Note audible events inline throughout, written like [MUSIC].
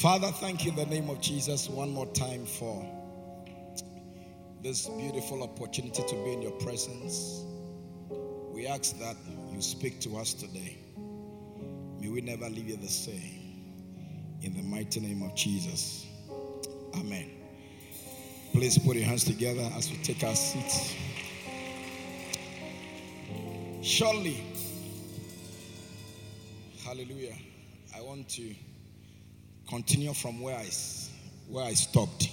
Father, thank you in the name of Jesus one more time for this beautiful opportunity to be in your presence. We ask that you speak to us today. May we never leave you the same. In the mighty name of Jesus. Amen. Please put your hands together as we take our seats. Surely, hallelujah. I want to continue from where I, where I stopped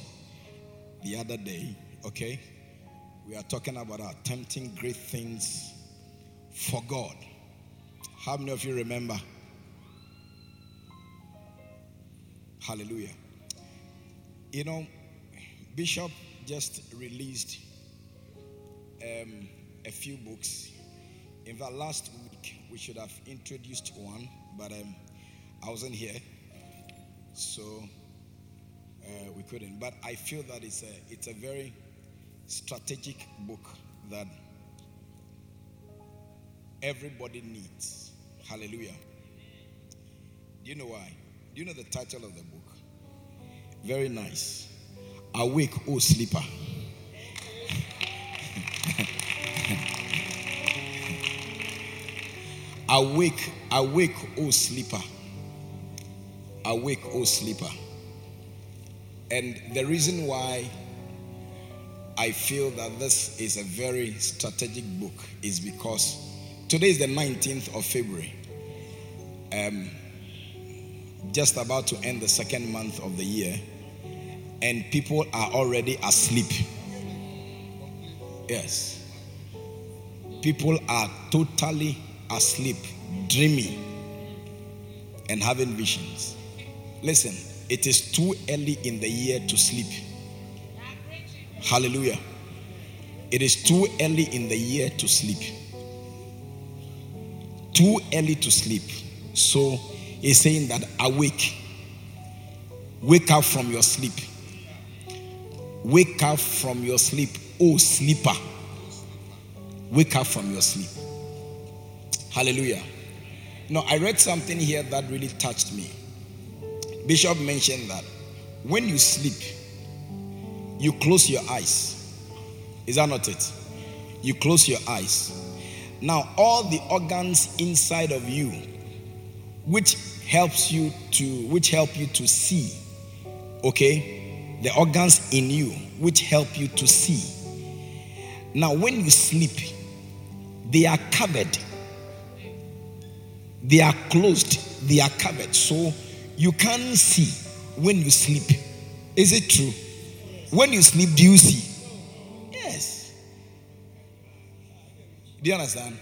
the other day, okay? We are talking about attempting great things for God. How many of you remember? Hallelujah. You know, Bishop just released um, a few books. In fact, last week we should have introduced one, but um, I wasn't here, so uh, we couldn't. But I feel that it's a it's a very strategic book that everybody needs. Hallelujah. Do you know why? Do you know the title of the book? Very nice. Awake, O sleeper. [LAUGHS] awake, awake, O sleeper. Awake, O sleeper. And the reason why I feel that this is a very strategic book is because today is the 19th of February. Um, just about to end the second month of the year, and people are already asleep. Yes. People are totally asleep, dreaming, and having visions. Listen, it is too early in the year to sleep. Hallelujah. It is too early in the year to sleep. Too early to sleep. So, he's saying that awake. Wake up from your sleep. Wake up from your sleep, oh sleeper. Wake up from your sleep. Hallelujah. Now, I read something here that really touched me. Bishop mentioned that when you sleep, you close your eyes. Is that not it? You close your eyes. Now, all the organs inside of you, which helps you to which help you to see okay the organs in you which help you to see now when you sleep they are covered they are closed they are covered so you can't see when you sleep. Is it true? When you sleep do you see? Yes. Do you understand?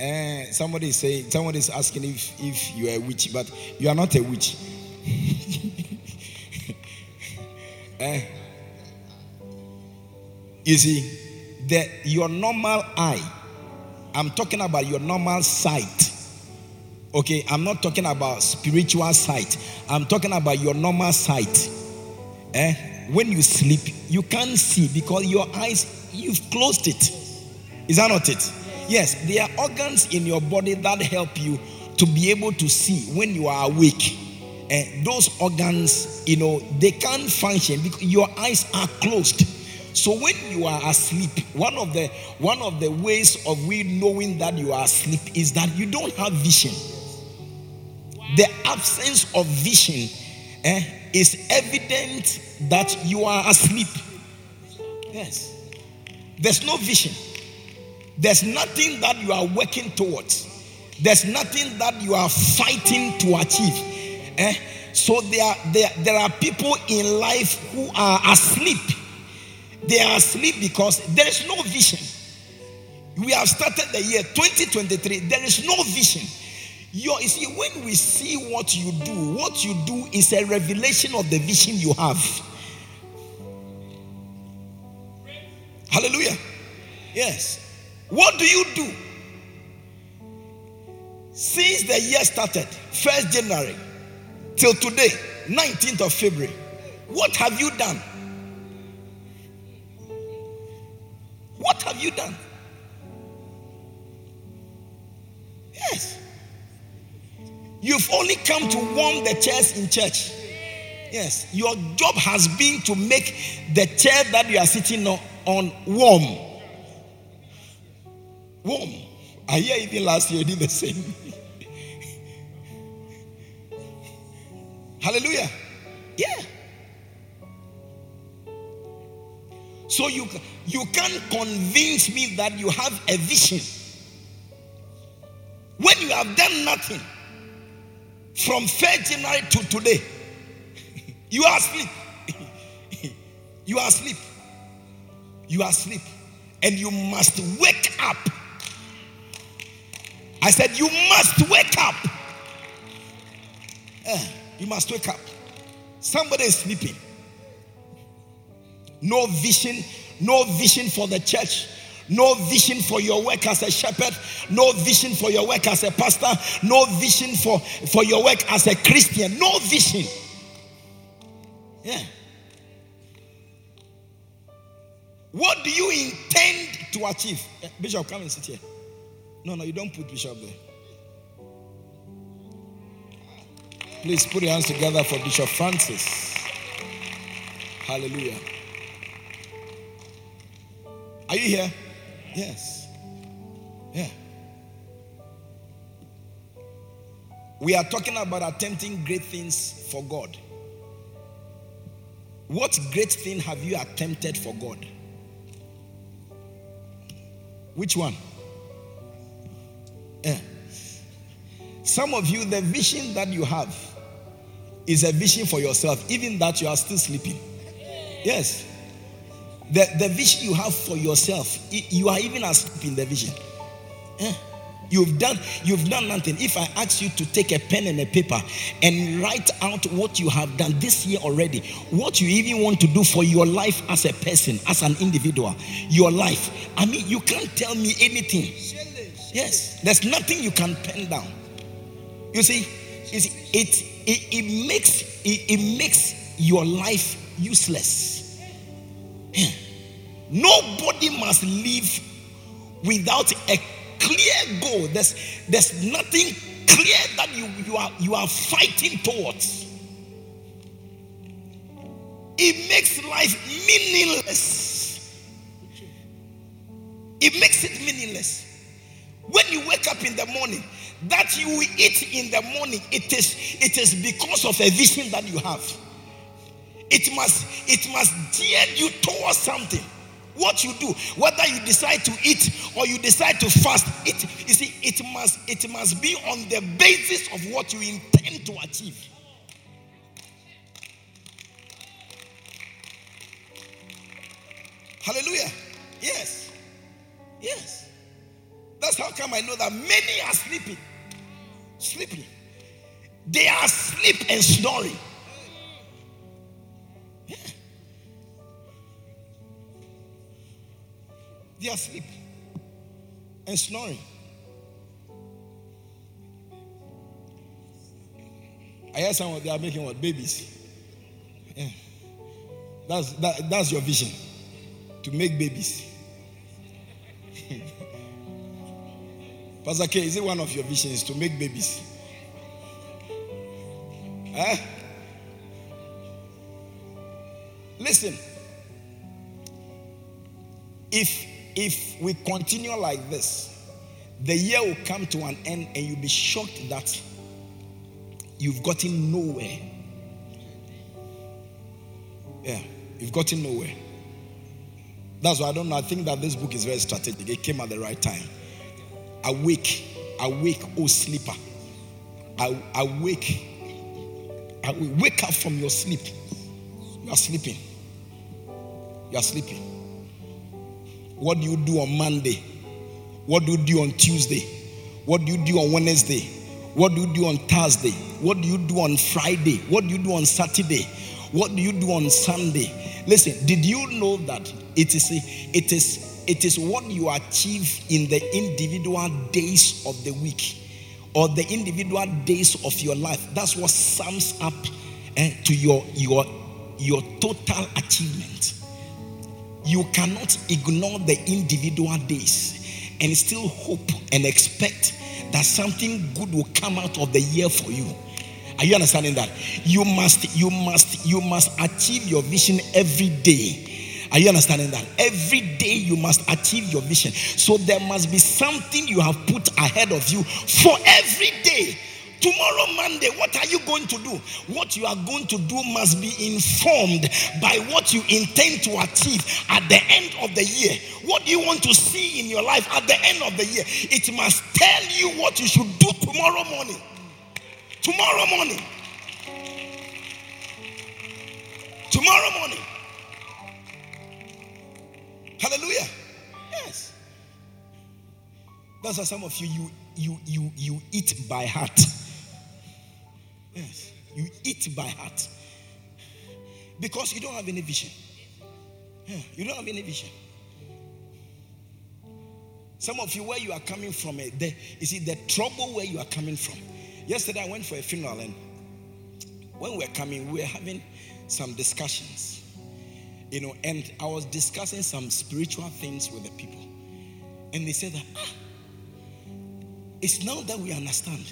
Uh, somebody is saying, somebody is asking if, if you are a witch, but you are not a witch. uh, [LAUGHS] you see, the, your normal eye, I'm talking about your normal sight. Okay, I'm not talking about spiritual sight. I'm talking about your normal sight. Eh? When you sleep, you can't see because your eyes, you've closed it. Is that not it? Yes, there are organs in your body that help you to be able to see when you are awake. And those organs, you know, they can't function because your eyes are closed. So when you are asleep, one of the one of the ways of we knowing that you are asleep is that you don't have vision. The absence of vision eh, is evident that you are asleep. Yes, there's no vision. There's nothing that you are working towards. There's nothing that you are fighting to achieve. Eh? So there there, there are people in life who are asleep. They are asleep because there is no vision. We have started the year 2023. There is no vision. You you see, when we see what you do, what you do is a revelation of the vision you have. Hallelujah. Yes. What do you do? Since the year started, 1st January, till today, 19th of February, what have you done? What have you done? Yes. You've only come to warm the chairs in church. Yes. Your job has been to make the chair that you are sitting on warm. Warm. I hear even last year you did the same. [LAUGHS] Hallelujah. Yeah. So you, you can't convince me that you have a vision when you have done nothing from 1st January to today. [LAUGHS] you are asleep. [LAUGHS] you are asleep. You are asleep. And you must wake up. I said, You must wake up. Yeah, you must wake up. Somebody is sleeping no vision, no vision for the church, no vision for your work as a shepherd, no vision for your work as a pastor, no vision for, for your work as a Christian, no vision. Yeah. What do you intend to achieve? Eh, Bishop, come and sit here. No, no, you don't put Bishop there. Please put your hands together for Bishop Francis. Hallelujah. Are you here? Yes. Yeah. We are talking about attempting great things for God. What great thing have you attempted for God? Which one? Yeah. Some of you, the vision that you have is a vision for yourself, even that you are still sleeping. Yes. The, the vision you have for yourself, you are even asleep in the vision. Yeah. You've done you've done nothing. If I ask you to take a pen and a paper and write out what you have done this year already, what you even want to do for your life as a person, as an individual, your life. I mean, you can't tell me anything. Yes, there's nothing you can pen down. You see, it it, it makes it, it makes your life useless. Hmm. Nobody must live without a clear goal. There's, there's nothing clear that you, you, are, you are fighting towards. It makes life meaningless. It makes it meaningless. When you wake up in the morning, that you eat in the morning, it is, it is because of a vision that you have. It must, it must steer you towards something. What you do, whether you decide to eat or you decide to fast, it you see, it must it must be on the basis of what you intend to achieve. Hallelujah. Yes. Yes. That's how come I know that many are sleeping. Sleeping. They are asleep and snoring. They are asleep and snoring. I hear someone they are making what babies. Yeah. That's that, that's your vision to make babies. [LAUGHS] Pastor K, is it one of your visions to make babies? Huh? Listen, if if we continue like this, the year will come to an end and you'll be shocked that you've gotten nowhere. Yeah, you've gotten nowhere. That's why I don't know. I think that this book is very strategic. It came at the right time. Awake, awake, oh sleeper. I awake, wake up from your sleep. You are sleeping. You are sleeping. What do you do on Monday? What do you do on Tuesday? What do you do on Wednesday? What do you do on Thursday? What do you do on Friday? What do you do on Saturday? What do you do on Sunday? Listen, did you know that it is it is it is what you achieve in the individual days of the week or the individual days of your life. That's what sums up eh, to your your your total achievement you cannot ignore the individual days and still hope and expect that something good will come out of the year for you. Are you understanding that? You must, you must, you must achieve your vision every day. Are you understanding that? Every day you must achieve your vision. So there must be something you have put ahead of you for every day. Tomorrow, Monday, what are you going to do? What you are going to do must be informed by what you intend to achieve at the end of the year. What do you want to see in your life at the end of the year. It must tell you what you should do tomorrow morning. Tomorrow morning. Tomorrow morning. Hallelujah. Yes. That's why some of you you you you you eat by heart. Yes. You eat by heart. Because you don't have any vision. Yeah, you don't have any vision. Some of you, where you are coming from, eh, the, you the trouble where you are coming from. Yesterday, I went for a funeral, and when we were coming, we were having some discussions, you know, and I was discussing some spiritual things with the people, and they said that ah, it's now that we understand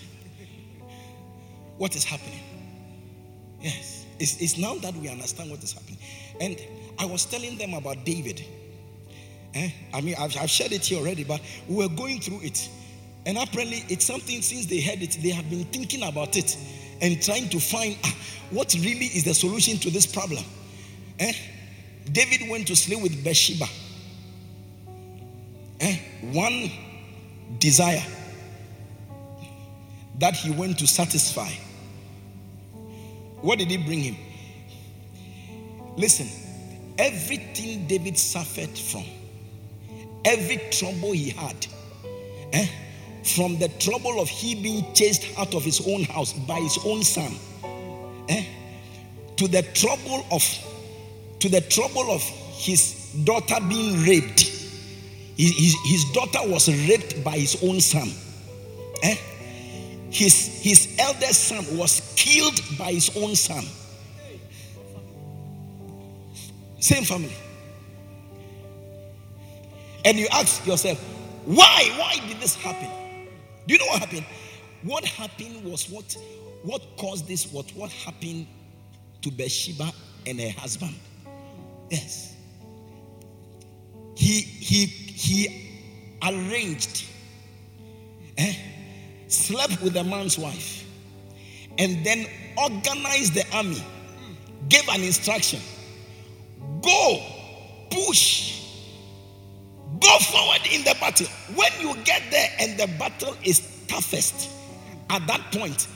what is happening. Yes, it's, it's now that we understand what is happening. And I was telling them about David. Eh? I mean, I've, I've shared it here already, but we were going through it. And apparently, it's something since they heard it, they have been thinking about it and trying to find ah, what really is the solution to this problem. Eh? David went to sleep with Bathsheba. Eh? One desire that he went to satisfy what did he bring him? Listen, everything David suffered from, every trouble he had, eh, from the trouble of he being chased out of his own house by his own son, eh, to the trouble of to the trouble of his daughter being raped. His, his, daughter was raped by his own son. Eh? His, his eldest son was killed by his own son. Same family. And you ask yourself, why? Why did this happen? Do you know what happened? What happened was what what caused this what what happened to Bathsheba and her husband. Yes. He he he arranged eh, slept with the man's wife, and then organized the army, gave an instruction go, push, go forward in the battle. When you get there and the battle is toughest, at that point,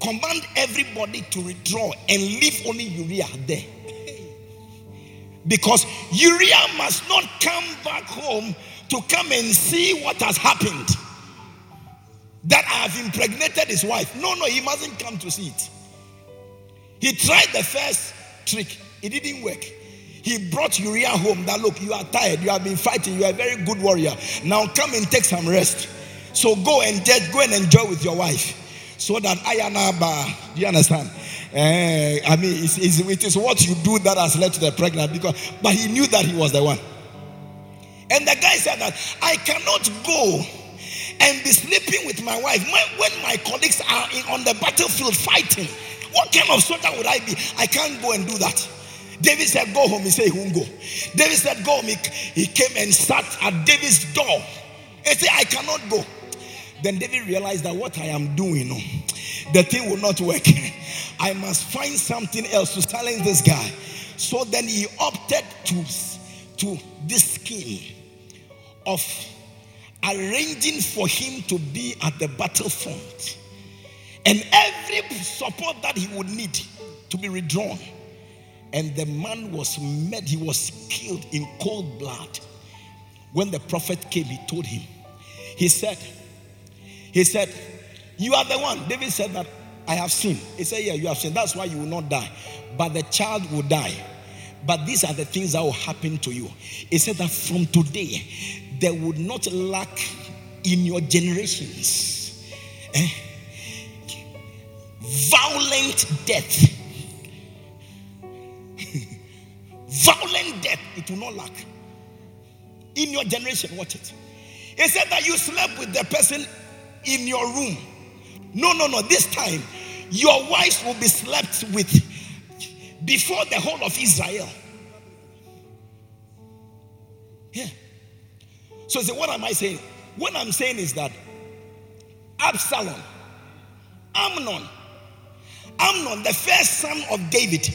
command everybody to withdraw and leave only Uriah there. Because Uriah must not come back home to come and see what has happened that I have impregnated his wife. No, no, he mustn't come to see it. He tried the first trick, it didn't work. He brought Uriah home. That look, you are tired, you have been fighting, you are a very good warrior. Now come and take some rest. So go and just go and enjoy with your wife. So that Ayanaba, do you understand? Uh, I mean, it's, it's, it is what you do that has led to the pregnant because, but he knew that he was the one. And the guy said that I cannot go and be sleeping with my wife when my colleagues are in, on the battlefield fighting. What kind of soldier would I be? I can't go and do that. David said, Go home. He said, He won't go. David said, Go home. He, he came and sat at David's door. He said, I cannot go. Then David realized that what I am doing, the thing will not work. [LAUGHS] I must find something else to silence this guy. So then he opted to, to this scheme of arranging for him to be at the battlefront and every support that he would need to be withdrawn. And the man was mad, he was killed in cold blood. When the prophet came, he told him, he said, he said, You are the one. David said that I have seen. He said, Yeah, you have seen. That's why you will not die. But the child will die. But these are the things that will happen to you. He said that from today, there would not lack in your generations eh? violent death. [LAUGHS] violent death, it will not lack. In your generation, watch it. He said that you slept with the person in your room. No, no, no. This time, your wives will be slept with before the whole of Israel. Yeah. So, what am I saying? What I'm saying is that Absalom, Amnon, Amnon, the first son of David,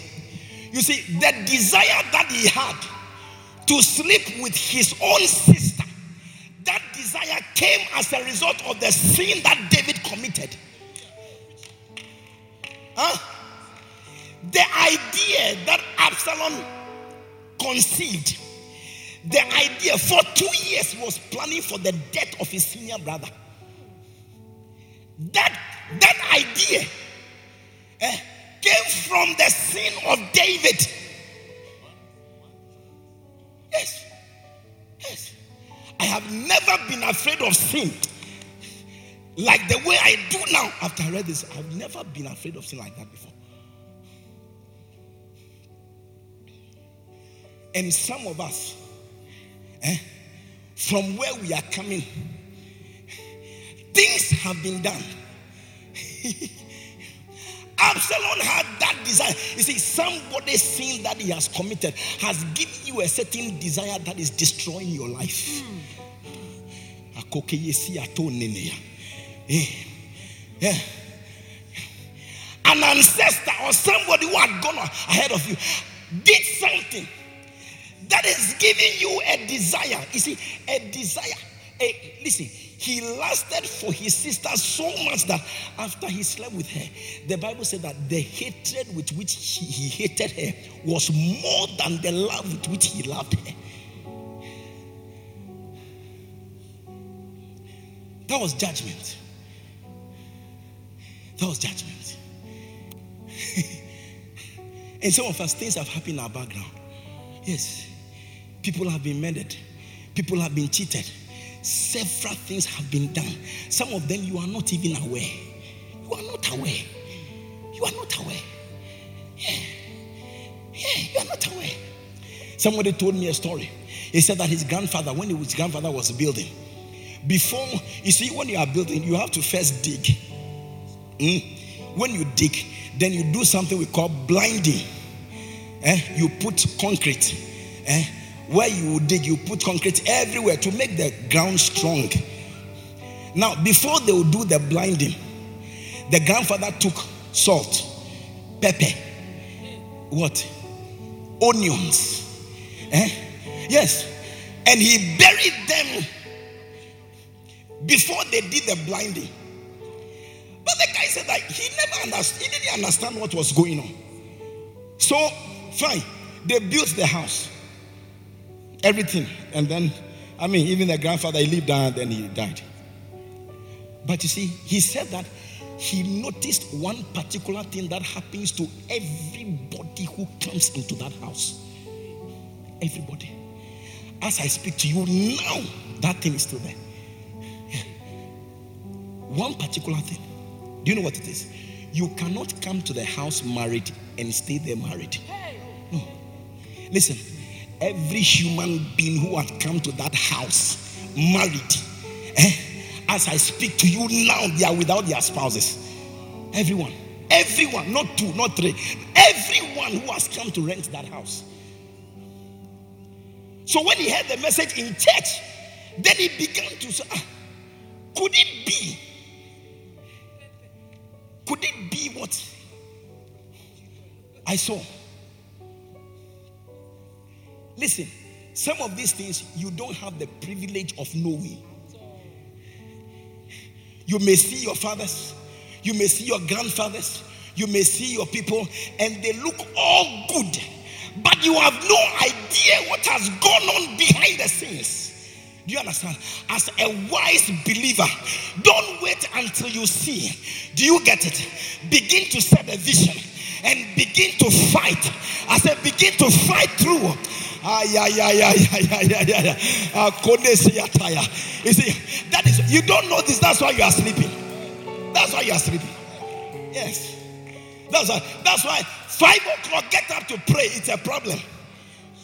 you see, the desire that he had to sleep with his own sister, that desire came as a result of the sin that David committed. Huh? The idea that Absalom conceived, the idea for two years was planning for the death of his senior brother. That that idea eh, came from the sin of David. Yes. Yes. I have never been afraid of sin like the way I do now after I read this. I've never been afraid of sin like that before. And some of us, eh, from where we are coming, things have been done. [LAUGHS] Absalom had that desire. You see, somebody's sin that he has committed has given you a certain desire that is destroying your life. Mm. Yeah. An ancestor or somebody who had gone ahead of you did something that is giving you a desire. You see, a desire. Listen, he lasted for his sister so much that after he slept with her, the Bible said that the hatred with which he, he hated her was more than the love with which he loved her. That was judgment. That was judgment. [LAUGHS] and some of us, things have happened in our background. Yes. People have been murdered, people have been cheated, several things have been done. Some of them you are not even aware. You are not aware. You are not aware. Yeah. Yeah, you are not aware. Somebody told me a story. He said that his grandfather, when his grandfather was building, before you see, when you are building, you have to first dig. Mm? When you dig, then you do something we call blinding. Eh? You put concrete. Eh? Where you dig, you put concrete everywhere to make the ground strong. Now, before they would do the blinding, the grandfather took salt, pepper, what? Onions. Eh? Yes. And he buried them before they did the blinding. But the guy said that he never understood, he didn't understand what was going on. So, fine, they built the house, everything, and then, I mean, even the grandfather, he lived down, and then he died. But you see, he said that he noticed one particular thing that happens to everybody who comes into that house. Everybody. As I speak to you now, that thing is still there. One particular thing. Do you know what it is? You cannot come to the house married and stay there married. No. Listen, every human being who has come to that house married, eh, as I speak to you now, they are without their spouses. Everyone, everyone, not two, not three, everyone who has come to rent that house. So when he heard the message in church, then he began to say, ah, could it be could it be what I saw? Listen, some of these things you don't have the privilege of knowing. You may see your fathers, you may see your grandfathers, you may see your people, and they look all good, but you have no idea what has gone on behind the scenes. Do you understand? As a wise believer, don't wait until you see. Do you get it? Begin to set a vision and begin to fight. As I begin to fight through. Ah, you see, that is, you don't know this, that's why you are sleeping. That's why you are sleeping. Yes. That's why, that's why five o'clock, get up to pray, it's a problem.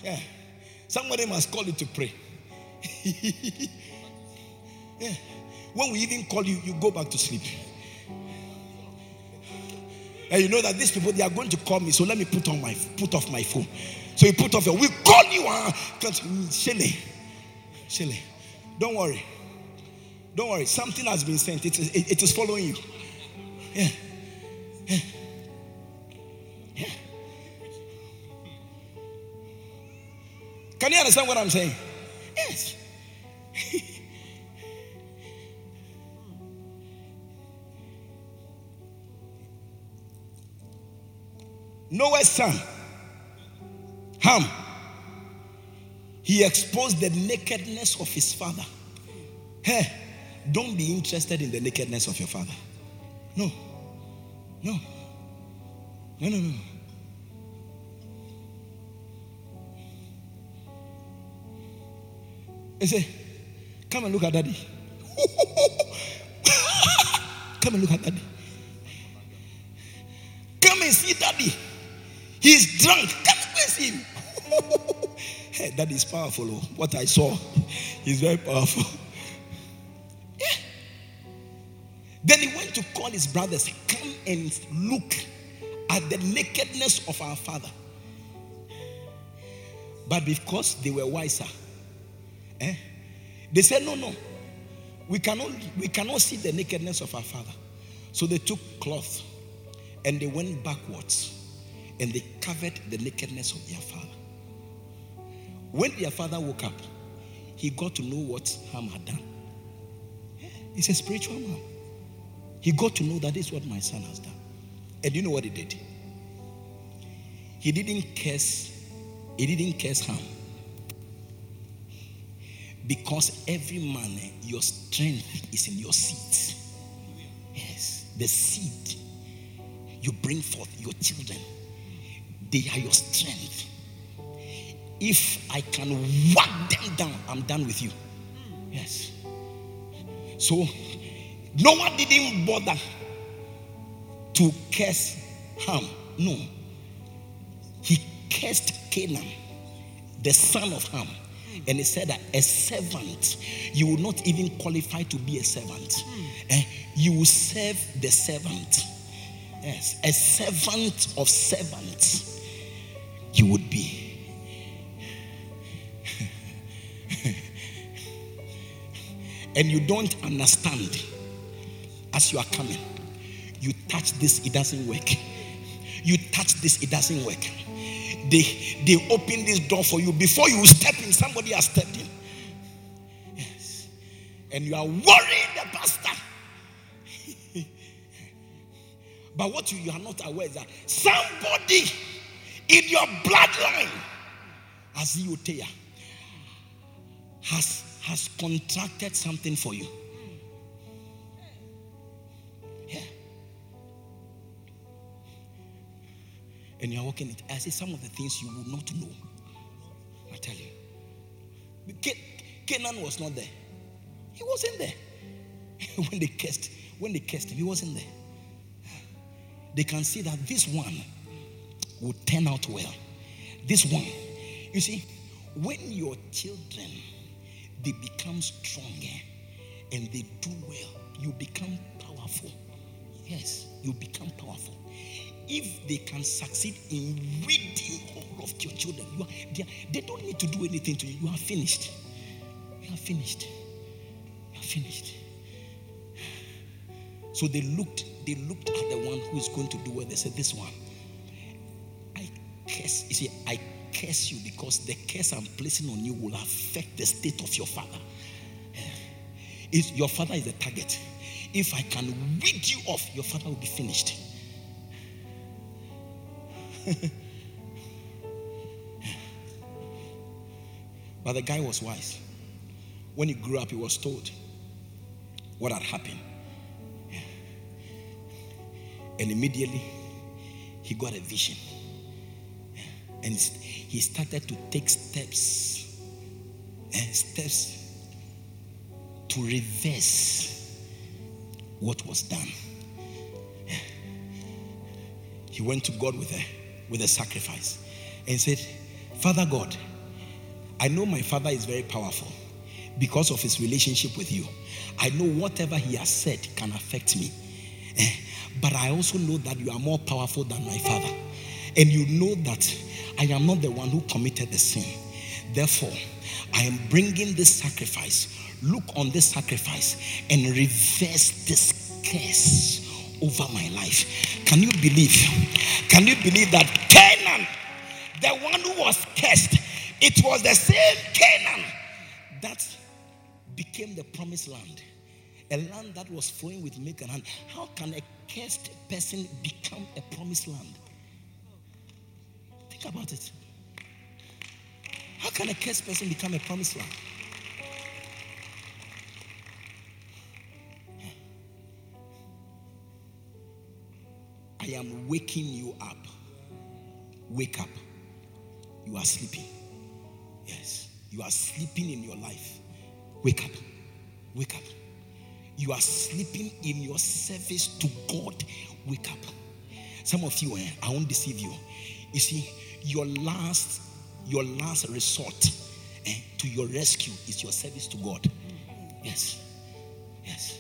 Yeah. Somebody must call you to pray. [LAUGHS] yeah. When we even call you, you go back to sleep. And you know that these people they are going to call me, so let me put on my put off my phone. So you put off your we call you uh, Shele. Shele. Don't worry. Don't worry. Something has been sent. It is, it, it is following you. Yeah. Yeah. Yeah. Can you understand what I'm saying? Yes. [LAUGHS] Noah's son, Ham, he exposed the nakedness of his father. Hey, don't be interested in the nakedness of your father. No, no, no, no, no. He said, Come and look at daddy. [LAUGHS] Come and look at daddy. Come and see daddy. He's drunk. Come and see him. [LAUGHS] that is powerful. Oh. What I saw [LAUGHS] is very powerful. [LAUGHS] Yeah. Then he went to call his brothers, come and look at the nakedness of our father. But because they were wiser, eh, they said, No, no, we cannot, we cannot see the nakedness of our father. So they took cloth and they went backwards and they covered the nakedness of their father. When their father woke up, he got to know what Ham had done. He's a spiritual man. He got to know that this is what my son has done. And you know what he did? He didn't curse, he didn't curse Ham. Because every man, your strength is in your seed. Yes, the seed you bring forth, your children, they are your strength. If I can whack them down, I'm done with you. Yes. So Noah didn't bother to curse Ham. No. He cursed Canaan, the son of Ham. And he said that a servant, you will not even qualify to be a servant. Eh? You will serve the servant. Yes, a servant of servants, you would be. And you don't understand as you are coming. You touch this, it doesn't work. You touch this, it doesn't work. They they open this door for you before you step in. Somebody has stepped in. Yes, and you are worrying the pastor. [LAUGHS] but what you, you are not aware is that somebody in your bloodline, as you tell, has has contracted something for you. Yeah. And you are working it. I say some of the things you will not know. I tell you. Canaan was not there. He wasn't there. [LAUGHS] when they cursed, when they cursed him, he wasn't there. They can see that this one will turn out well. This one. You see, when your children they become stronger and they do well, you become powerful. Yes, you become powerful. If they can succeed in reading all of your children, you are, they, are, they don't need to do anything to you. You are finished. You are finished. You are finished. So they looked, they looked at the one who is going to do well. They said, This one, I curse. You see, I curse you because the curse I'm placing on you will affect the state of your father. Eh? If your father is the target. If I can weed you off, your father will be finished. [LAUGHS] but the guy was wise. When he grew up, he was told what had happened. Eh? And immediately, he got a vision. And he started to take steps and eh, steps to reverse what was done. He went to God with a with a sacrifice and said, Father God, I know my father is very powerful because of his relationship with you. I know whatever he has said can affect me. Eh, but I also know that you are more powerful than my father. And you know that I am not the one who committed the sin. Therefore, I am bringing this sacrifice. Look on this sacrifice and reverse this curse over my life. Can you believe? Can you believe that Canaan, the one who was cursed, it was the same Canaan that became the promised land? A land that was flowing with milk and honey. How can a cursed person become a promised land? Think about it. How can a cursed person become a promised one? I am waking you up. Wake up. You are sleeping. Yes. You are sleeping in your life. Wake up. Wake up. You are sleeping in your service to God. Wake up. Some of you, eh, I won't deceive you. You see, your last, your last resort eh, to your rescue is your service to God. Yes. Yes.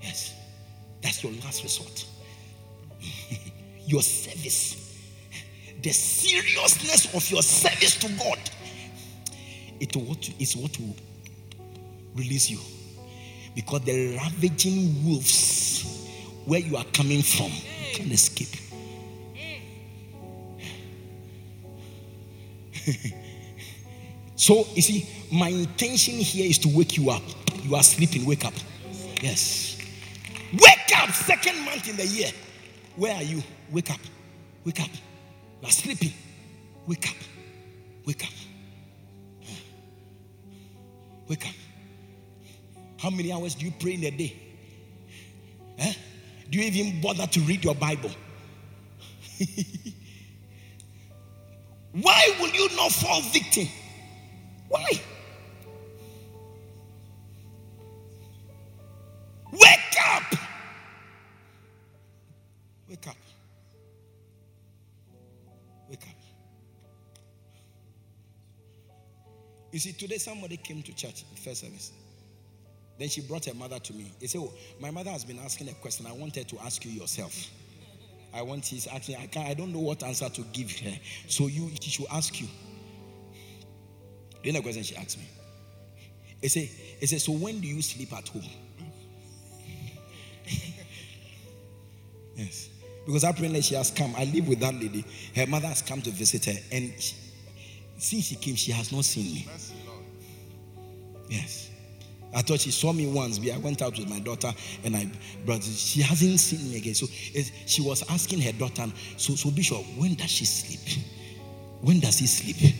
Yes. That's your last resort. [LAUGHS] your service. The seriousness of your service to God. It what is what will release you. Because the ravaging wolves where you are coming from can escape. [LAUGHS] so you see, my intention here is to wake you up. You are sleeping, wake up. Yes. Wake up, second month in the year. Where are you? Wake up. Wake up. You are sleeping. Wake up. Wake up. Wake up. How many hours do you pray in a day? Eh? Do you even bother to read your Bible? [LAUGHS] Why not fall victim? Why? Wake up! Wake up. Wake up. You see, today somebody came to church, the first service. Then she brought her mother to me. He said, Oh, my mother has been asking a question. I wanted to ask you yourself. I want she's asking, I can't, I don't know what answer to give her. So you she should ask you. Then the question she asked me. He said, he said, So when do you sleep at home? [LAUGHS] yes. Because apparently she has come. I live with that lady. Her mother has come to visit her. And she, since she came, she has not seen me. Yes. I thought she saw me once, but I went out with my daughter and I brought She hasn't seen me again. So she was asking her daughter, so, so Bishop, when does she sleep? When does he sleep?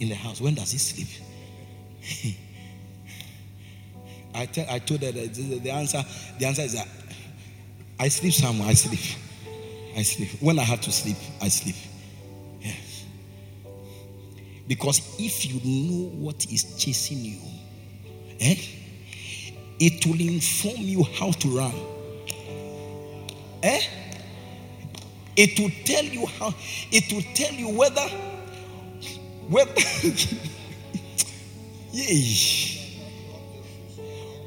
In the house. When does he sleep? [LAUGHS] I, tell, I told her that the answer, the answer is that I sleep somewhere, I sleep. I sleep. When I have to sleep, I sleep. Yes. Because if you know what is chasing you, eh, it will inform you how to run. Eh? It will tell you how, it will tell you whether, whether, [LAUGHS]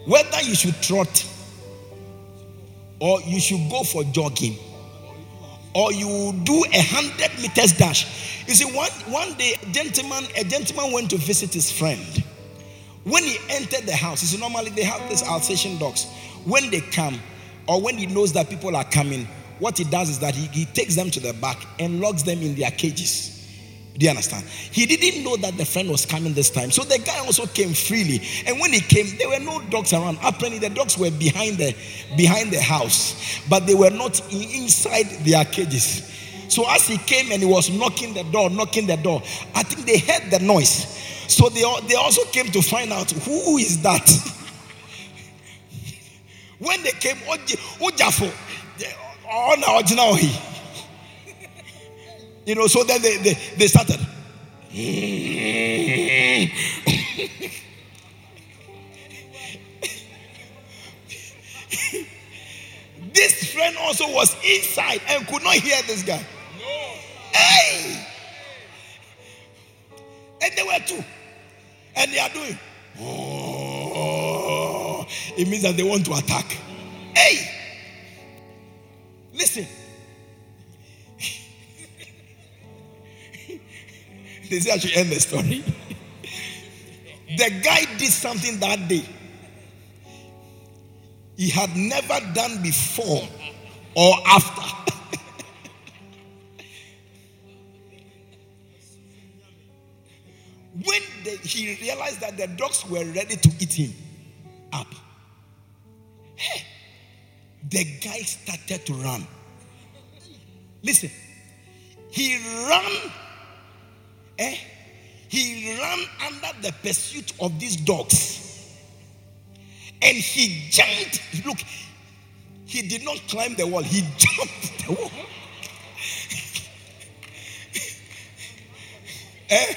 whether you should trot or you should go for jogging or you do a hundred meters dash. You see, one, one day, a gentleman, a gentleman went to visit his friend. When he entered the house, you see, normally they have these Alsatian dogs. When they come, or when he knows that people are coming, what he does is that he, he takes them to the back and locks them in their cages. Do you understand? He didn't know that the friend was coming this time. So the guy also came freely. And when he came, there were no dogs around. Apparently, the dogs were behind the behind the house, but they were not inside their cages. So as he came and he was knocking the door, knocking the door, I think they heard the noise. So they, they also came to find out who is that. [LAUGHS] when they came, Ojafo, on original he. You know, so then they, they, they started. this friend also was inside and could not hear this guy. No. Hey! And they were two. And they are doing. Oh, it means that they want to attack. They say I should end the story. the guy did something that day he had never done before or after. [LAUGHS] when the, he realized that the dogs were ready to eat him up, hey, the guy started to run. Listen, he ran, eh? He ran under the pursuit of these dogs. And he jumped. Look, he did not climb the wall, he jumped the wall. [LAUGHS] eh?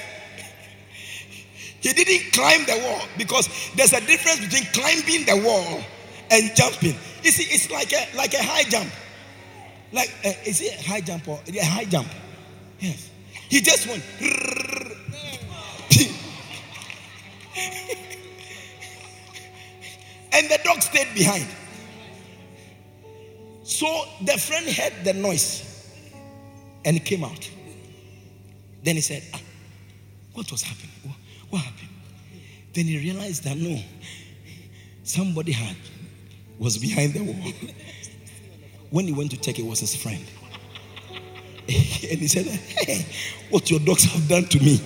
He didn't climb the wall because there's a difference between climbing the wall and jumping. You see, it's like a like a high jump. Like uh, is it high jump or a high jump? Yes. He just went. [LAUGHS] and the dog stayed behind. So the friend heard the noise and he came out. Then he said, ah, What was happening? What happened? Then he realized that no, somebody had was behind the wall. [LAUGHS] when he went to check, it was his friend. [LAUGHS] and he said, Hey, what your dogs have done to me.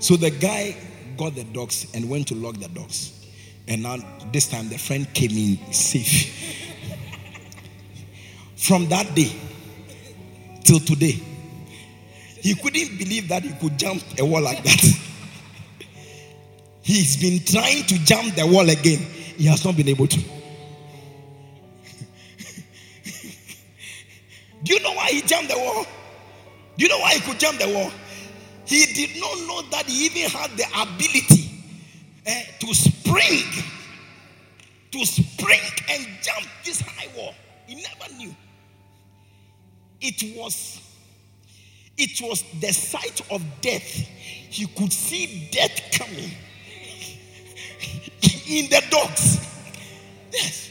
So the guy got the dogs and went to lock the dogs. And now this time the friend came in safe. [LAUGHS] From that day till today, he couldn't believe that he could jump a wall like that. [LAUGHS] He's been trying to jump the wall again. He has not been able to. Do you know why he jumped the wall? Do you know why he could jump the wall? He did not know that he even had the ability eh, to spring, to spring and jump this high wall. He never knew. It was, it was the sight of death. He could see death coming in the dogs. Yes.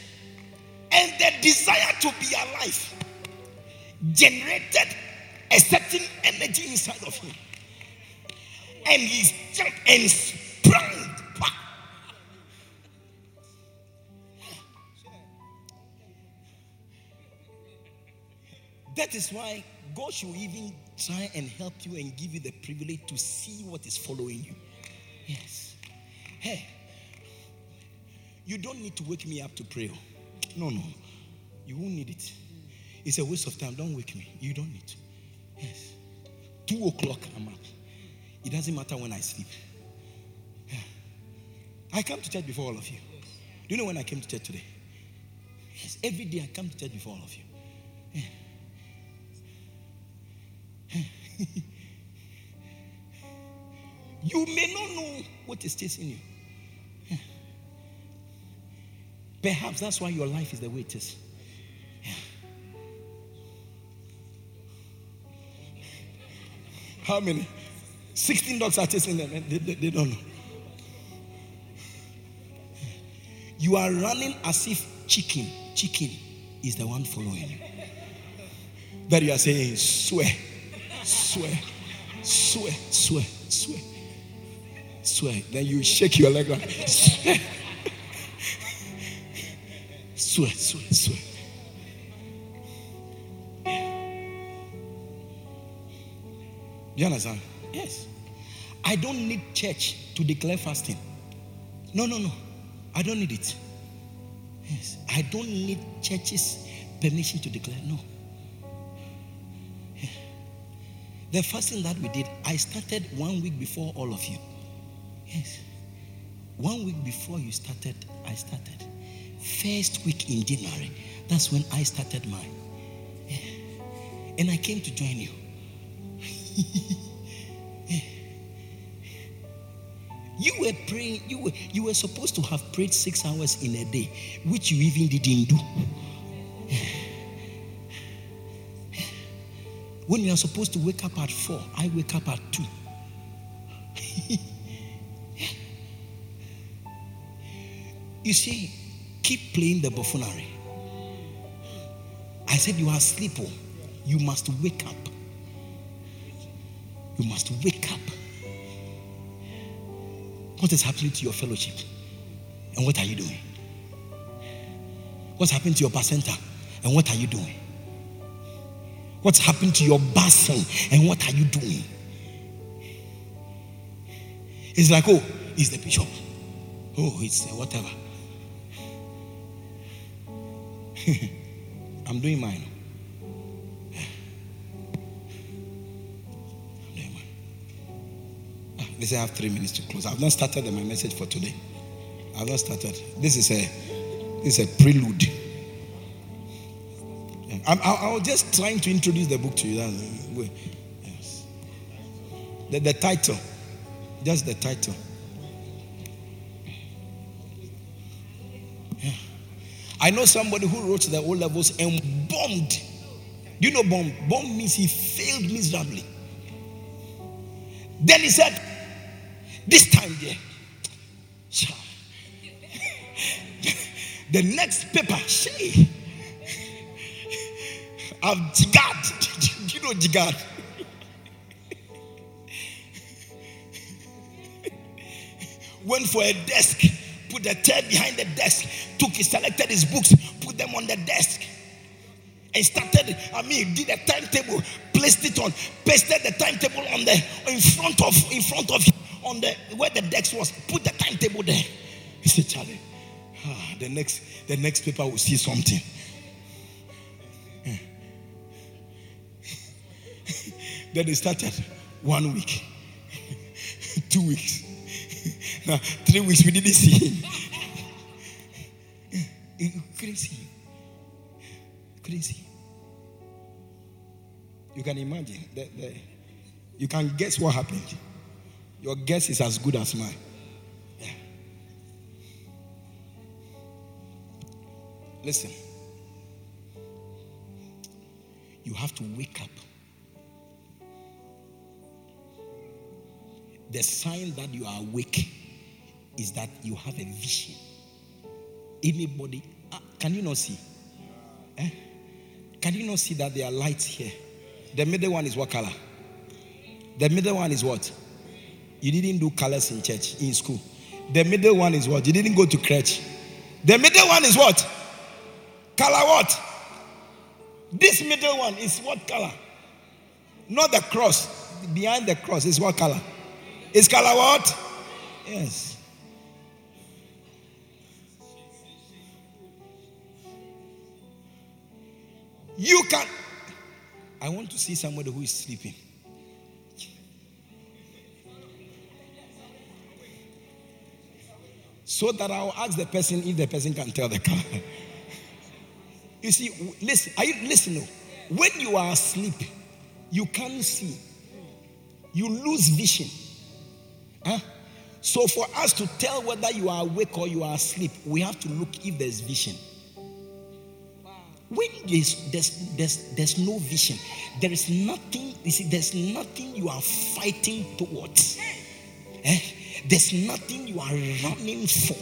And the desire to be alive generated a certain energy inside of him. And he jumped and sprang. That is why God should even try and help you and give you the privilege to see what is following you. Yes. Hey, you don't need to wake me up to pray. No, no. You won't need it. It's a waste of time. Don't wake me. You don't need to. Yes. Two o'clock, I'm up. It doesn't matter when I sleep. Yeah. I come to church before all of you. Do you know when I came to church today? Yes, every day I come to church before all of you. Yeah. [LAUGHS] you may not know what is chasing you. Perhaps that's why your life is the way it is. How many? 16 dogs are chasing them and they, they, they don't know. You are running as if chicken, chicken is the one following you. That you are saying, swear, swear, swear, swear, swear, swear. Then you shake your leg like, [LAUGHS] swear. Sweat, sweat, sweat. You understand? Yes. I don't need church to declare fasting. No, no, no. I don't need it. Yes. I don't need church's permission to declare. No. Yeah. The fasting that we did, I started one week before all of you. Yes. One week before you started, I started first week in January, that's when I started mine. Yeah. And I came to join you. [LAUGHS] You were praying, you were, you were supposed to have prayed six hours in a day, which you even didn't do. [LAUGHS] When you are supposed to wake up at four, I wake up at two. [LAUGHS] you see, keep playing the buffoonery. I said, You are asleep. Oh. You must wake up. You must wake up. What is happening to your fellowship? And what are you doing? What's happening to your center? And what are you doing? What's happened to your basin? And what are you doing? It's like, oh, it's the bishop. Oh, it's whatever. [LAUGHS] I'm doing mine. They say I have three minutes to close. I've not started my message for today. I've not started. This is a this is a prelude. I'm, I, was just trying to introduce the book to you. Yes. The, the title, just the title. Yeah. I know somebody who wrote the O levels and bombed. Do you know bomb? Bomb means he failed miserably. Then he said, this time there. the next paper, say, I've jigad. [LAUGHS] you know jigad? Went for a desk, put the chair behind the desk, took, he selected his books, put them on the desk and started, I mean, did a timetable, placed it on, pasted the timetable on the in front of in front of on the where the desk was, put the timetable there. He said, Charlie, ah, the next the next paper will see something. [LAUGHS] then they started one week, [LAUGHS] two weeks. [LAUGHS] now three weeks we didn't see him. Crazy. Crazy. You can imagine. that. you can guess what happened. Your guess is as good as mine. Yeah. Listen. You have to wake up. The sign that you are awake is that you have a vision. Anybody, uh, can you not see? Eh? Can you not see that there are lights here? The middle one is what color? The middle one is what? You didn't do colors in church, in school. The middle one is what? You didn't go to church. The middle one is what? Color what? This middle one is what color? Not the cross. Behind the cross is what color? Is color what? Yes. You can. I want to see somebody who is sleeping. So that I'll ask the person if the person can tell the color. you see, listen, are you? When you are asleep, you can't see. You lose vision. Huh? So for us to tell whether you are awake or you are asleep, we have to look if there's vision. When there's, there's, there's, there's no vision, there is nothing, you see, there's nothing you are fighting towards. Eh? There's nothing you are running for.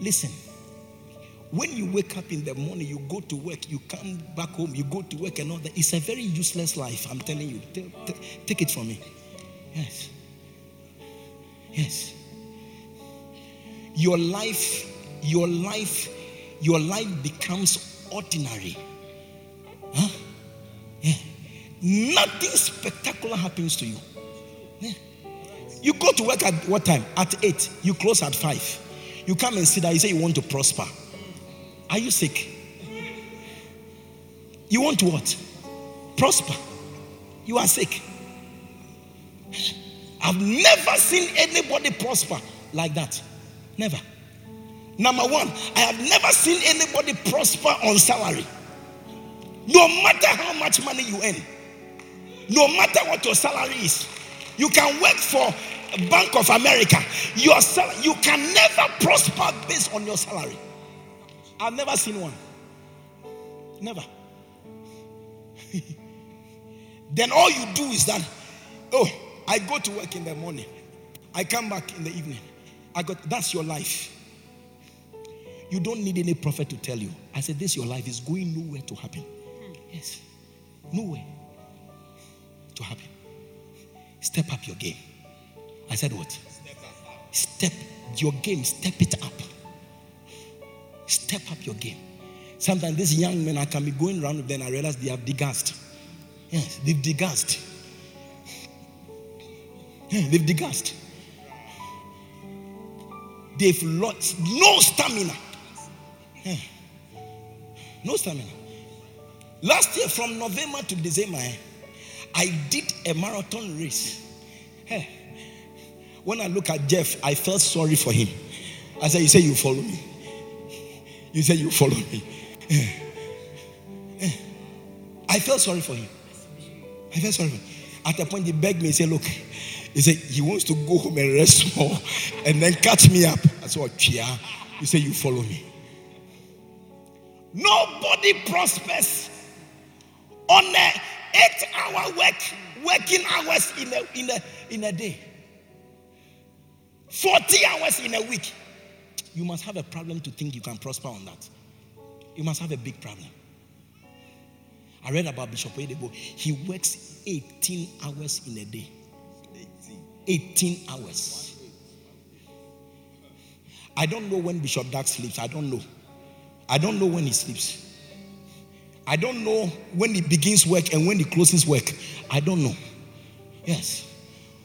Listen, when you wake up in the morning, you go to work, you come back home, you go to work and all that. It's a very useless life, I'm telling you. Take, it from me. Yes. Yes. Your life, your life, your life becomes ordinary. Huh? Yeah. Nothing spectacular happens to you. You go to work at what time? At 8. You close at 5. You come and sit there. You say you want to prosper. Are you sick? You want to what? Prosper. You are sick. I've never seen anybody prosper like that. Never. Number one, I have never seen anybody prosper on salary. No matter how much money you earn, no matter what your salary is, you can work for Bank of America. Your sal- you can never prosper based on your salary. I've never seen one. Never. [LAUGHS] then all you do is that Oh, I go to work in the morning. I come back in the evening. I got that's your life. You don't need any prophet to tell you. I said, This your life is going nowhere to happen. Hmm. Yes. Nowhere to happen. Step up your game. I said, What? Step your game, step it up. Step up your game. Sometimes these young men, I can be going around with them, I realize they have degassed. Yes, they've degassed. Yeah, they've degassed. They've lost no stamina. Yeah. No stamina. Last year, from November to December, eh, I did a marathon race. Hey, when I look at Jeff, I felt sorry for him. I said, You say you follow me. You say you follow me. I felt sorry for him. I felt sorry for him. At a point, he begged me, he said, Look, he said, he wants to go home and rest [LAUGHS] more and then catch me up. I said, oh, Chia. You say, You follow me. Nobody prospers on a eight hour work, working hours in a, in a, in a day, 40 hours in a week. You must have a problem to think you can prosper on that. You must have a big problem. I read about Bishop Oyedepo. He works 18 hours in a day. 18 hours. I don't know when Bishop Dag sleeps. I don't know. I don't know when he sleeps. I don't know when it begins work and when it closes work. I don't know. Yes.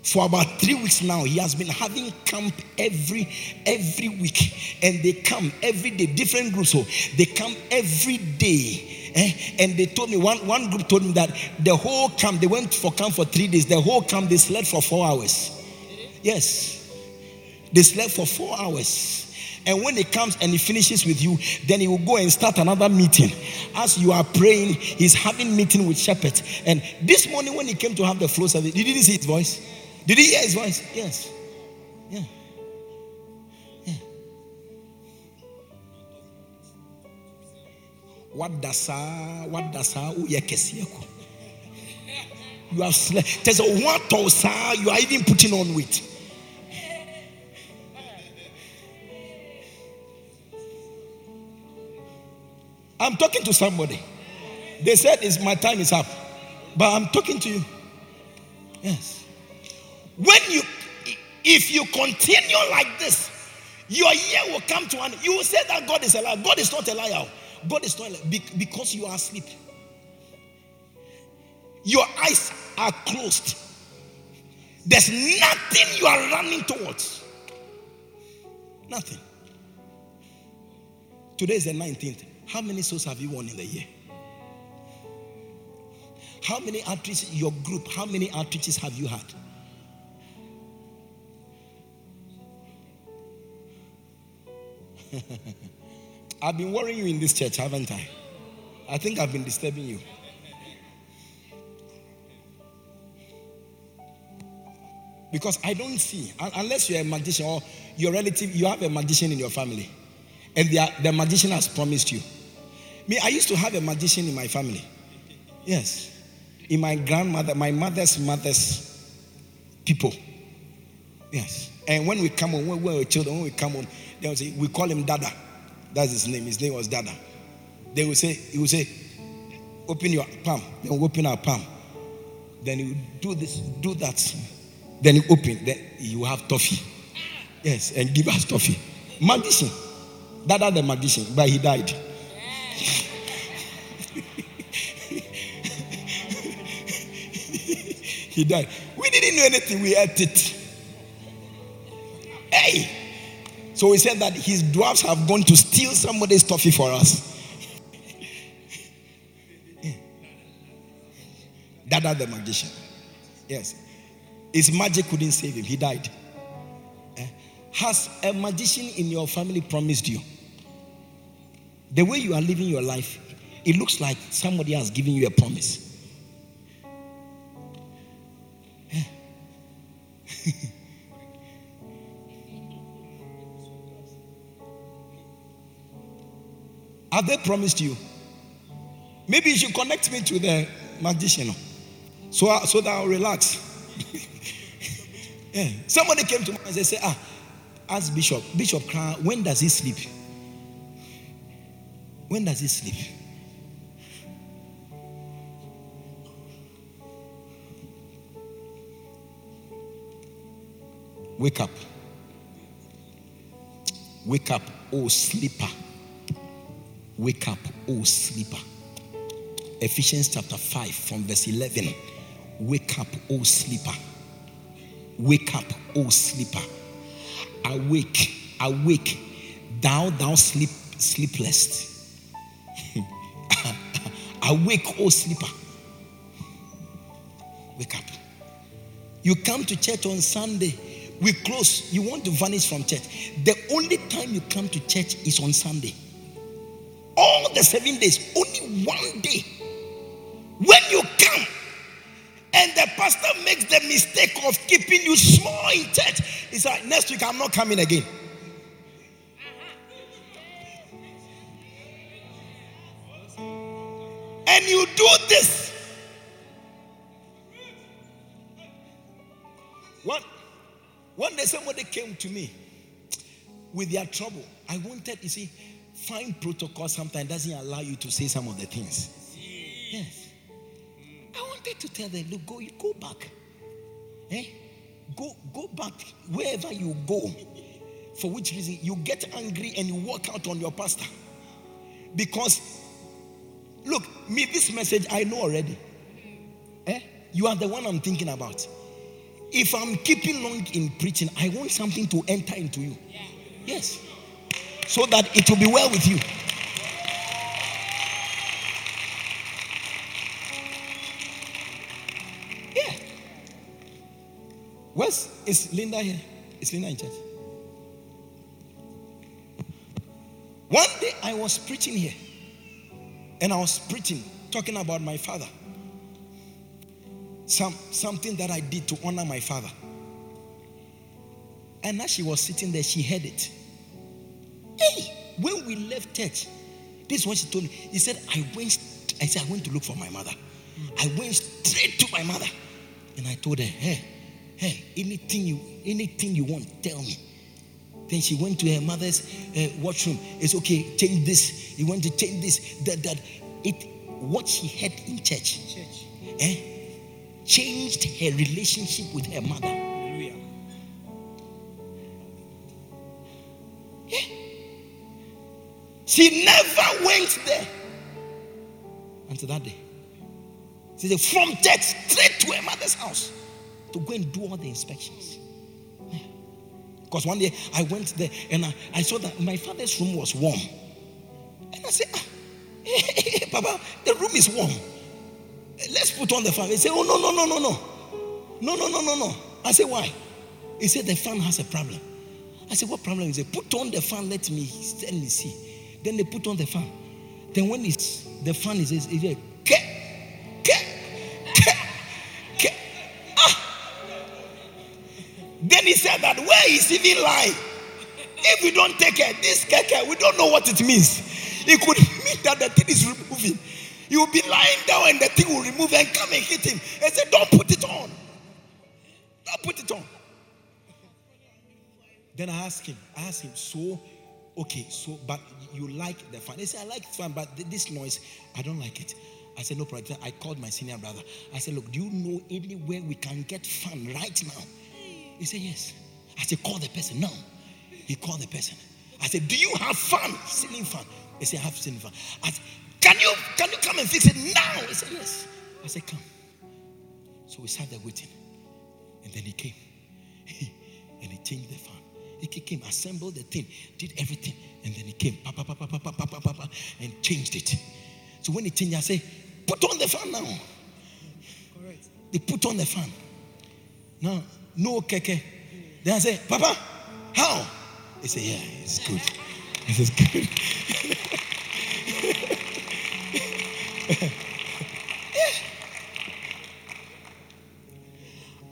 For about three weeks now, he has been having camp every every week, and they come every day, different groups. So they come every day. Eh? And they told me one, one group told me that the whole camp, they went for camp for three days. The whole camp they slept for four hours. Yes. They slept for four hours. And when he comes and he finishes with you, then he will go and start another meeting. As you are praying, he's having meeting with shepherds. And this morning when he came to have the flow service, did you see his voice? Did he hear his voice? Yes. Yeah. What does what does oh, you have slept. There's a what you are even putting on weight. I'm talking to somebody. They said it's my time is up. But I'm talking to you. Yes. When you if you continue like this, your year will come to an end. you will say that God is a liar. God is not a liar. God is not a liar because you are asleep. Your eyes are closed. There's nothing you are running towards. Nothing. Today is the 19th. How many souls have you won in the year? How many outreaches, your group, how many outreaches have you had? [LAUGHS] I've been worrying you in this church, haven't I? I think I've been disturbing you. Because I don't see, unless you're a magician or your relative, you have a magician in your family, and the, the magician has promised you. Me, I used to have a magician in my family. Yes. In my grandmother, my mother's mother's people. Yes. And when we come on, when we were children, when we come on, they would say, we call him Dada. That's his name. His name was Dada. They would say, he would say, open your palm. Then we open our palm. Then you do this, do that. Then you open. Then you have toffee. Yes, and give us toffee. Magician. Dada the magician, but he died. [LAUGHS] he died. We didn't know anything, we ate it. Hey! So he said that his dwarfs have gone to steal somebody's toffee for us. [LAUGHS] Dada the magician. Yes. His magic couldn't save him, he died. Eh? Has a magician in your family promised you? The way you are living your life, it looks like somebody has given you a promise. [LAUGHS] Have they promised you? Maybe you should connect me to the magician so, so that I'll relax. [LAUGHS] yeah. Somebody came to me and they said, Ah, ask Bishop, Bishop, when does he sleep? When does he sleep? Wake up. Wake up, oh sleeper. Wake up, oh sleeper. Ephesians chapter 5, from verse 11. Wake up, oh sleeper. Wake up, oh sleeper. Awake, awake, thou, thou sleep, sleepless. [LAUGHS] awake, oh sleeper. Wake up. You come to church on Sunday we close, you want to vanish from church. The only time you come to church is on Sunday. All the seven days, only one day. When you come, and the pastor makes the mistake of keeping you small in church, he's like, next week I'm not coming again. And you do this. What? One day somebody came to me with their trouble. I wanted, you see, fine protocol sometimes doesn't allow you to say some of the things. Yes. I wanted to tell them, look, go, go back. Eh? Go, go back wherever you go. For which reason you get angry and you walk out on your pastor. Because look, me, this message I know already. Eh? You are the one I'm thinking about. If I'm keeping long in preaching, I want something to enter into you. Yes. So that it will be well with you. Yeah. Where's is Linda here? Is Linda in church? One day I was preaching here, and I was preaching, talking about my father some, something that I did to honor my father. And as she was sitting there, she heard it. Hey, when we left church, this is what she told me. He said, I went, I said, I went to look for my mother. I went straight to my mother. And I told her, hey, hey, anything you anything you want, tell me. Then she went to her mother's uh, washroom. It's okay, change this. You want to change this, that, that. It what she had in church. church. Eh? Changed her relationship with her mother. Yeah. Eh? She never went there until that day. She said, from church straight to her mother's house to go and do all the inspections. Eh? Because one day I went there and I, I, saw that my father's room was warm. And I said, ah, [LAUGHS] eh, Papa, the room is warm. Let's put on the fan. He said, Oh, no, no, no, no, no. No, no, no, no, no. I said, Why? He said, The fan has a problem. I said, What problem? He said, Put on the fan, let me, let me see. Then they put on the fan. Then when it's, the fan is, is, is ke, ke, ke, ke. Ah. Then he said that where is even lying? If we don't take care, this keke, we don't know what it means. It could [LAUGHS] mean that the thing is removing. You will be lying down and the thing will remove and come and hit him. And say, Don't put it on. Don't put it on. Then I asked him, I asked him, so okay, so but you like the fan? He said, I like the fan, but this noise, I don't like it. I said, no problem. I called my senior brother. I said, look, do you know anywhere we can get fan right now? He said, yes. I said, call the person now. He called the person. I said, do you have fan? Ceiling fan. He said, I have ceiling fan. I said, can you can you come and fix it now? He said, Yes. I said, Come. So we sat there waiting. And then he came. and he changed the fan. He came, assembled the thing, did everything, and then he came, pa, pa, pa, pa, pa, pa, pa, pa, pa, and changed it. So when he changed, I say, put on the fan now. Correct. They put on the fan. Now, no keke. Then I say, Papa, how? He said, Yeah, it's good. This is good. [LAUGHS]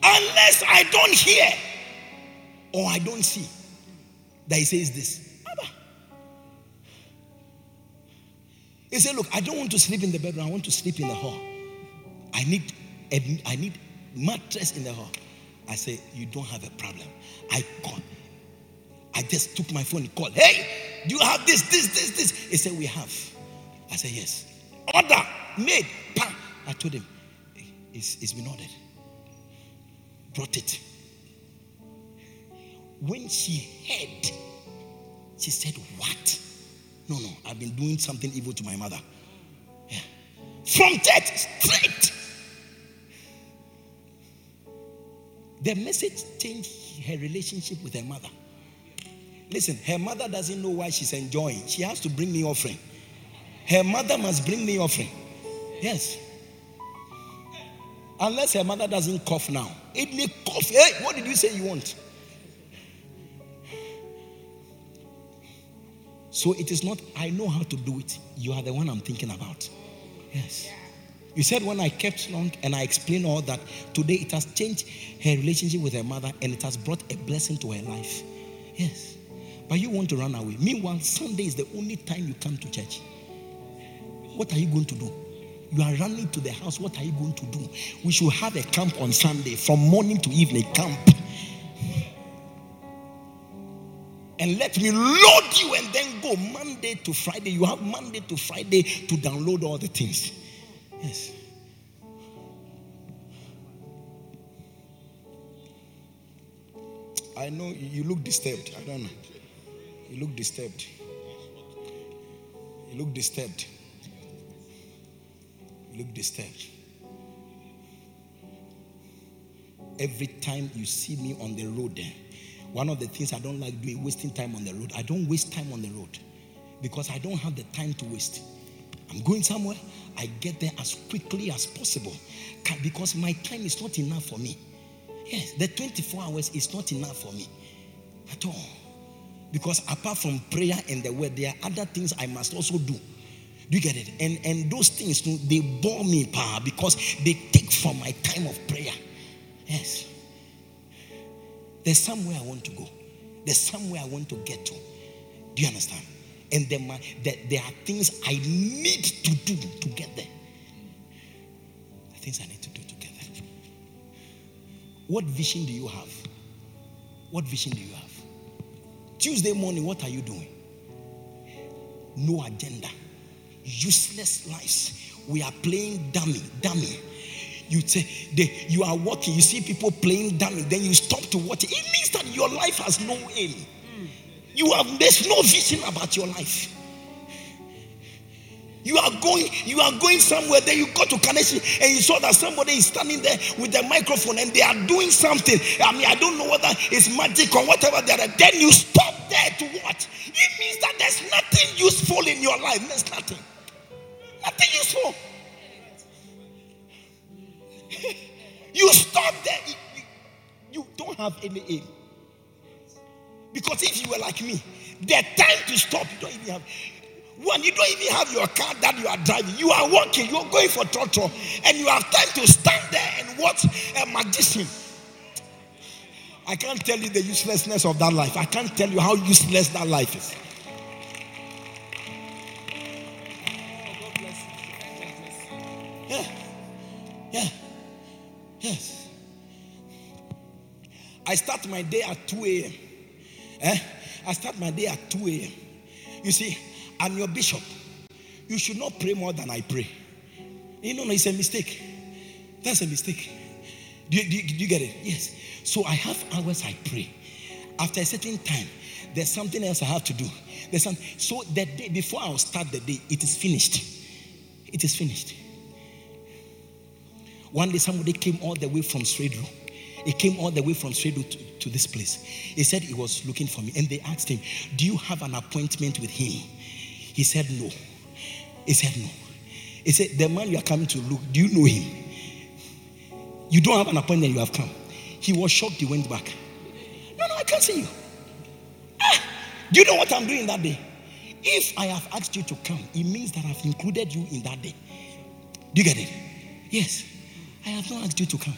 Unless I don't hear or I don't see that he says this. He said, Look, I don't want to sleep in the bedroom, I want to sleep in the hall. I need I need mattress in the hall. I said, You don't have a problem. I called. I just took my phone and called. Hey, do you have this, this, this, this? He said, We have. I said, Yes. Order made. Bam. I told him, it's, it's been ordered. Brought it. When she heard, she said, What? No, no, I've been doing something evil to my mother. Yeah. From that straight. The message changed her relationship with her mother. Listen, her mother doesn't know why she's enjoying. She has to bring me offering. Her mother must bring me offering. Yes. Unless her mother doesn't cough now. It may cough. Hey, what did you say you want? So it is not, I know how to do it. You are the one I'm thinking about. Yes. You said when I kept long and I explained all that, today it has changed her relationship with her mother and it has brought a blessing to her life. Yes. But you want to run away. Meanwhile, Sunday is the only time you come to church. What are you going to do? You are running to the house. What are you going to do? We should have a camp on Sunday from morning to evening camp and let me load you and then go Monday to Friday. You have Monday to Friday to download all the things. Yes. I know you look disturbed. I don't know. You look disturbed. You look disturbed. Look disturbed. Every time you see me on the road there, one of the things I don't like doing, wasting time on the road. I don't waste time on the road because I don't have the time to waste. I'm going somewhere, I get there as quickly as possible because my time is not enough for me. Yes, the 24 hours is not enough for me at all. Because apart from prayer and the word, there are other things I must also do. Do you get it? And and those things they bore me power because they take from my time of prayer. Yes. There's somewhere I want to go. There's somewhere I want to get to. Do you understand? And then my, there, there are things I need to do to get there. The things I need to do to get there. What vision do you have? What vision do you have? Tuesday morning, what are you doing? No agenda. Useless lives. We are playing dummy, dummy you say they, you are walking, you see people playing dummy, then you stop to watch it. Means that your life has no aim. You have there's no vision about your life. You are going, you are going somewhere. Then you go to connection and you saw that somebody is standing there with a the microphone and they are doing something. I mean, I don't know whether it's magic or whatever they are. Then you stop there to watch. It means that there's nothing useful in your life. There's nothing. Nothing useful. you stop there. You, don't have any aim. Because if you were like me, the time to stop, you don't even have. One, you don't even have your car that you are driving. You are walking, you're going for trotro, and you have time to stand there and watch a magician. I can't tell you the uselessness of that life. I can't tell you how useless that life is. Yeah. Yes. I start my day at 2 a.m. Eh? I start my day at 2 a.m. You see, I'm your bishop. You should not pray more than I pray. You know, it's a mistake. That's a mistake. Do do, do you get it? Yes. So I have hours I pray. After a certain time, there's something else I have to do. There's some, so the day before I'll start the day, it is finished. It is finished. One day somebody came all the way from Sweden. He came all the way from Sweden to, to this place. He said he was looking for me. And they asked him, Do you have an appointment with him? He said, No. He said, No. He said, The man you are coming to look, do you know him? You don't have an appointment, you have come. He was shocked, he went back. No, no, I can't see you. Ah, do you know what I'm doing that day? If I have asked you to come, it means that I've included you in that day. Do you get it? Yes. I have not asked you to come.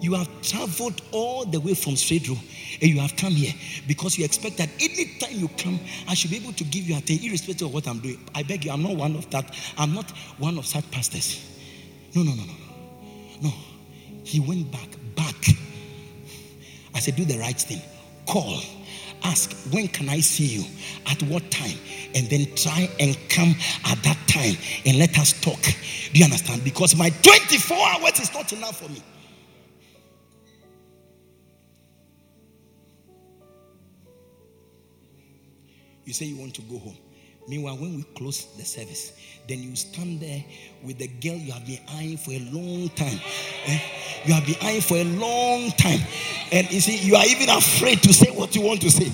You have traveled all the way from Sweden and you have come here because you expect that anytime you come, I should be able to give you a thing, irrespective of what I'm doing. I beg you, I'm not one of that. I'm not one of such pastors. No, no, no, no. No. He went back, back. I said, do the right thing. Call. Ask, when can I see you? At what time? And then try and come at that time and let us talk. Do you understand? Because my 24 hours is not enough for me. You say you want to go home. Meanwhile, when we close the service, then you stand there with the girl you have been eyeing for a long time. Eh? You have been eyeing for a long time. And you see, you are even afraid to say what you want to say.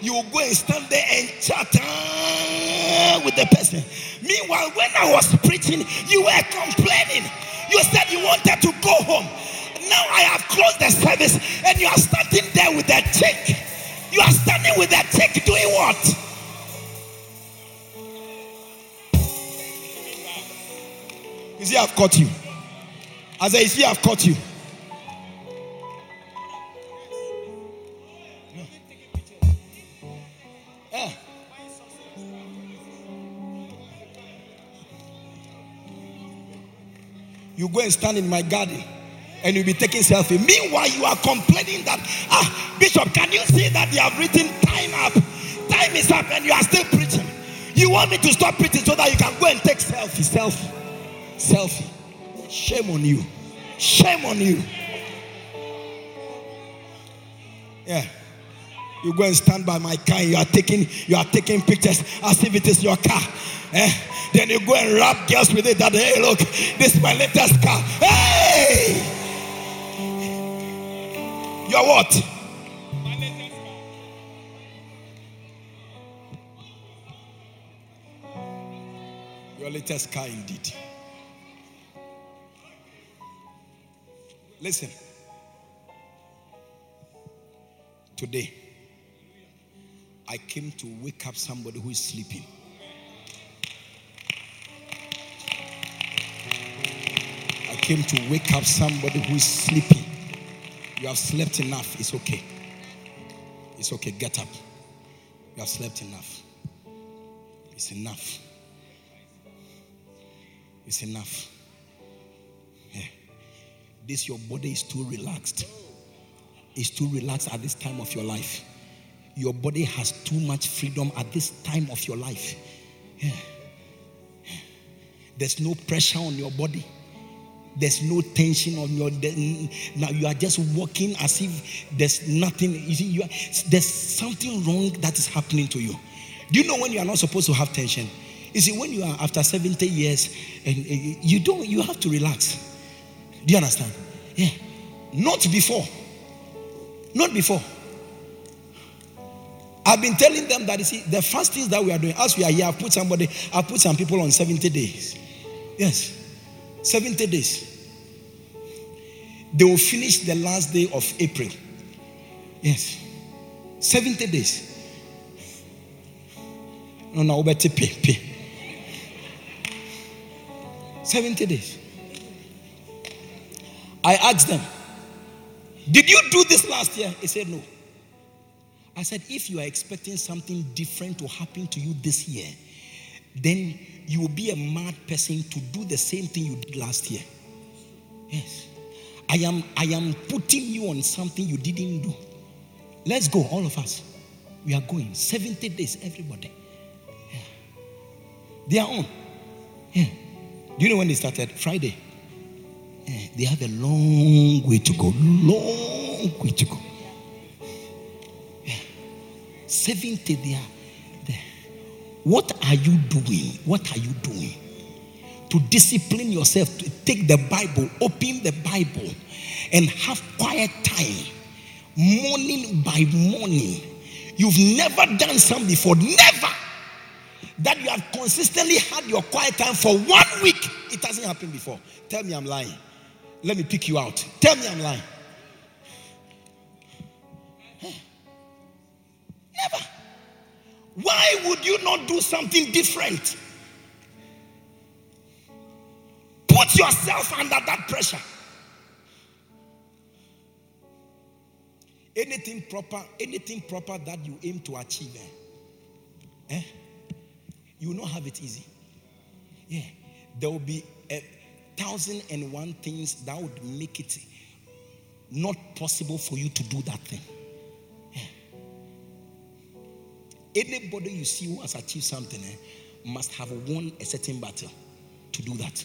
You go and stand there and chat ah, with the person. Meanwhile, when I was preaching, you were complaining. You said you wanted to go home. Now I have closed the service, and you are standing there with that chick. You are standing with that chick doing what? You see, I've caught you. I see, I've caught you. Yeah. You go and stand in my garden and you'll be taking selfie. Meanwhile, you are complaining that, ah, Bishop, can you see that they have written time up? Time is up and you are still preaching. You want me to stop preaching so that you can go and take selfie, selfie, selfie. Shame on you. Shame on you. Yeah. You go and stand by my car. You are taking you are taking pictures as if it is your car. Eh? Then you go and rap girls with it. That hey, look, this is my latest car. Hey, you're what? Your latest car, indeed. Listen. Today, I came to wake up somebody who is sleeping. I came to wake up somebody who is sleeping. You have slept enough. It's okay. It's okay. Get up. You have slept enough. It's enough. It's enough. This your body is too relaxed. It's too relaxed at this time of your life. Your body has too much freedom at this time of your life. Yeah. There's no pressure on your body. There's no tension on your. Now you are just walking as if there's nothing. You see, you are, there's something wrong that is happening to you. Do you know when you are not supposed to have tension? You see, when you are after 70 years and you don't, you have to relax. Do you understand? Yeah. Not before. Not before. I've been telling them that you see the fastings that we are doing, as we are here, I've put somebody, I've put some people on 70 days. Yes. 70 days. They will finish the last day of April. Yes. 70 days. No, no, better pay, pay. 70 days. I asked them, Did you do this last year? He said, No. I said, If you are expecting something different to happen to you this year, then you will be a mad person to do the same thing you did last year. Yes. I am I am putting you on something you didn't do. Let's go, all of us. We are going 70 days, everybody. Yeah. They are on. Yeah. Do you know when they started? Friday. Yeah. They have a long way to go. Long way to go. Yeah. 70 they are there. What are you doing? What are you doing? To discipline yourself, to take the Bible, open the Bible, and have quiet time, morning by morning. You've never done something before, never. That you have consistently had your quiet time for one week. It hasn't happened before. Tell me I'm lying. Let me pick you out. Tell me I'm lying. Never. Why would you not do something different? Put yourself under that pressure. Anything proper, anything proper that you aim to achieve, eh? eh? You will not have it easy. Yeah. There will be thousand and one things that would make it not possible for you to do that thing. Eh. Anybody you see who has achieved something eh, must have won a certain battle to do that.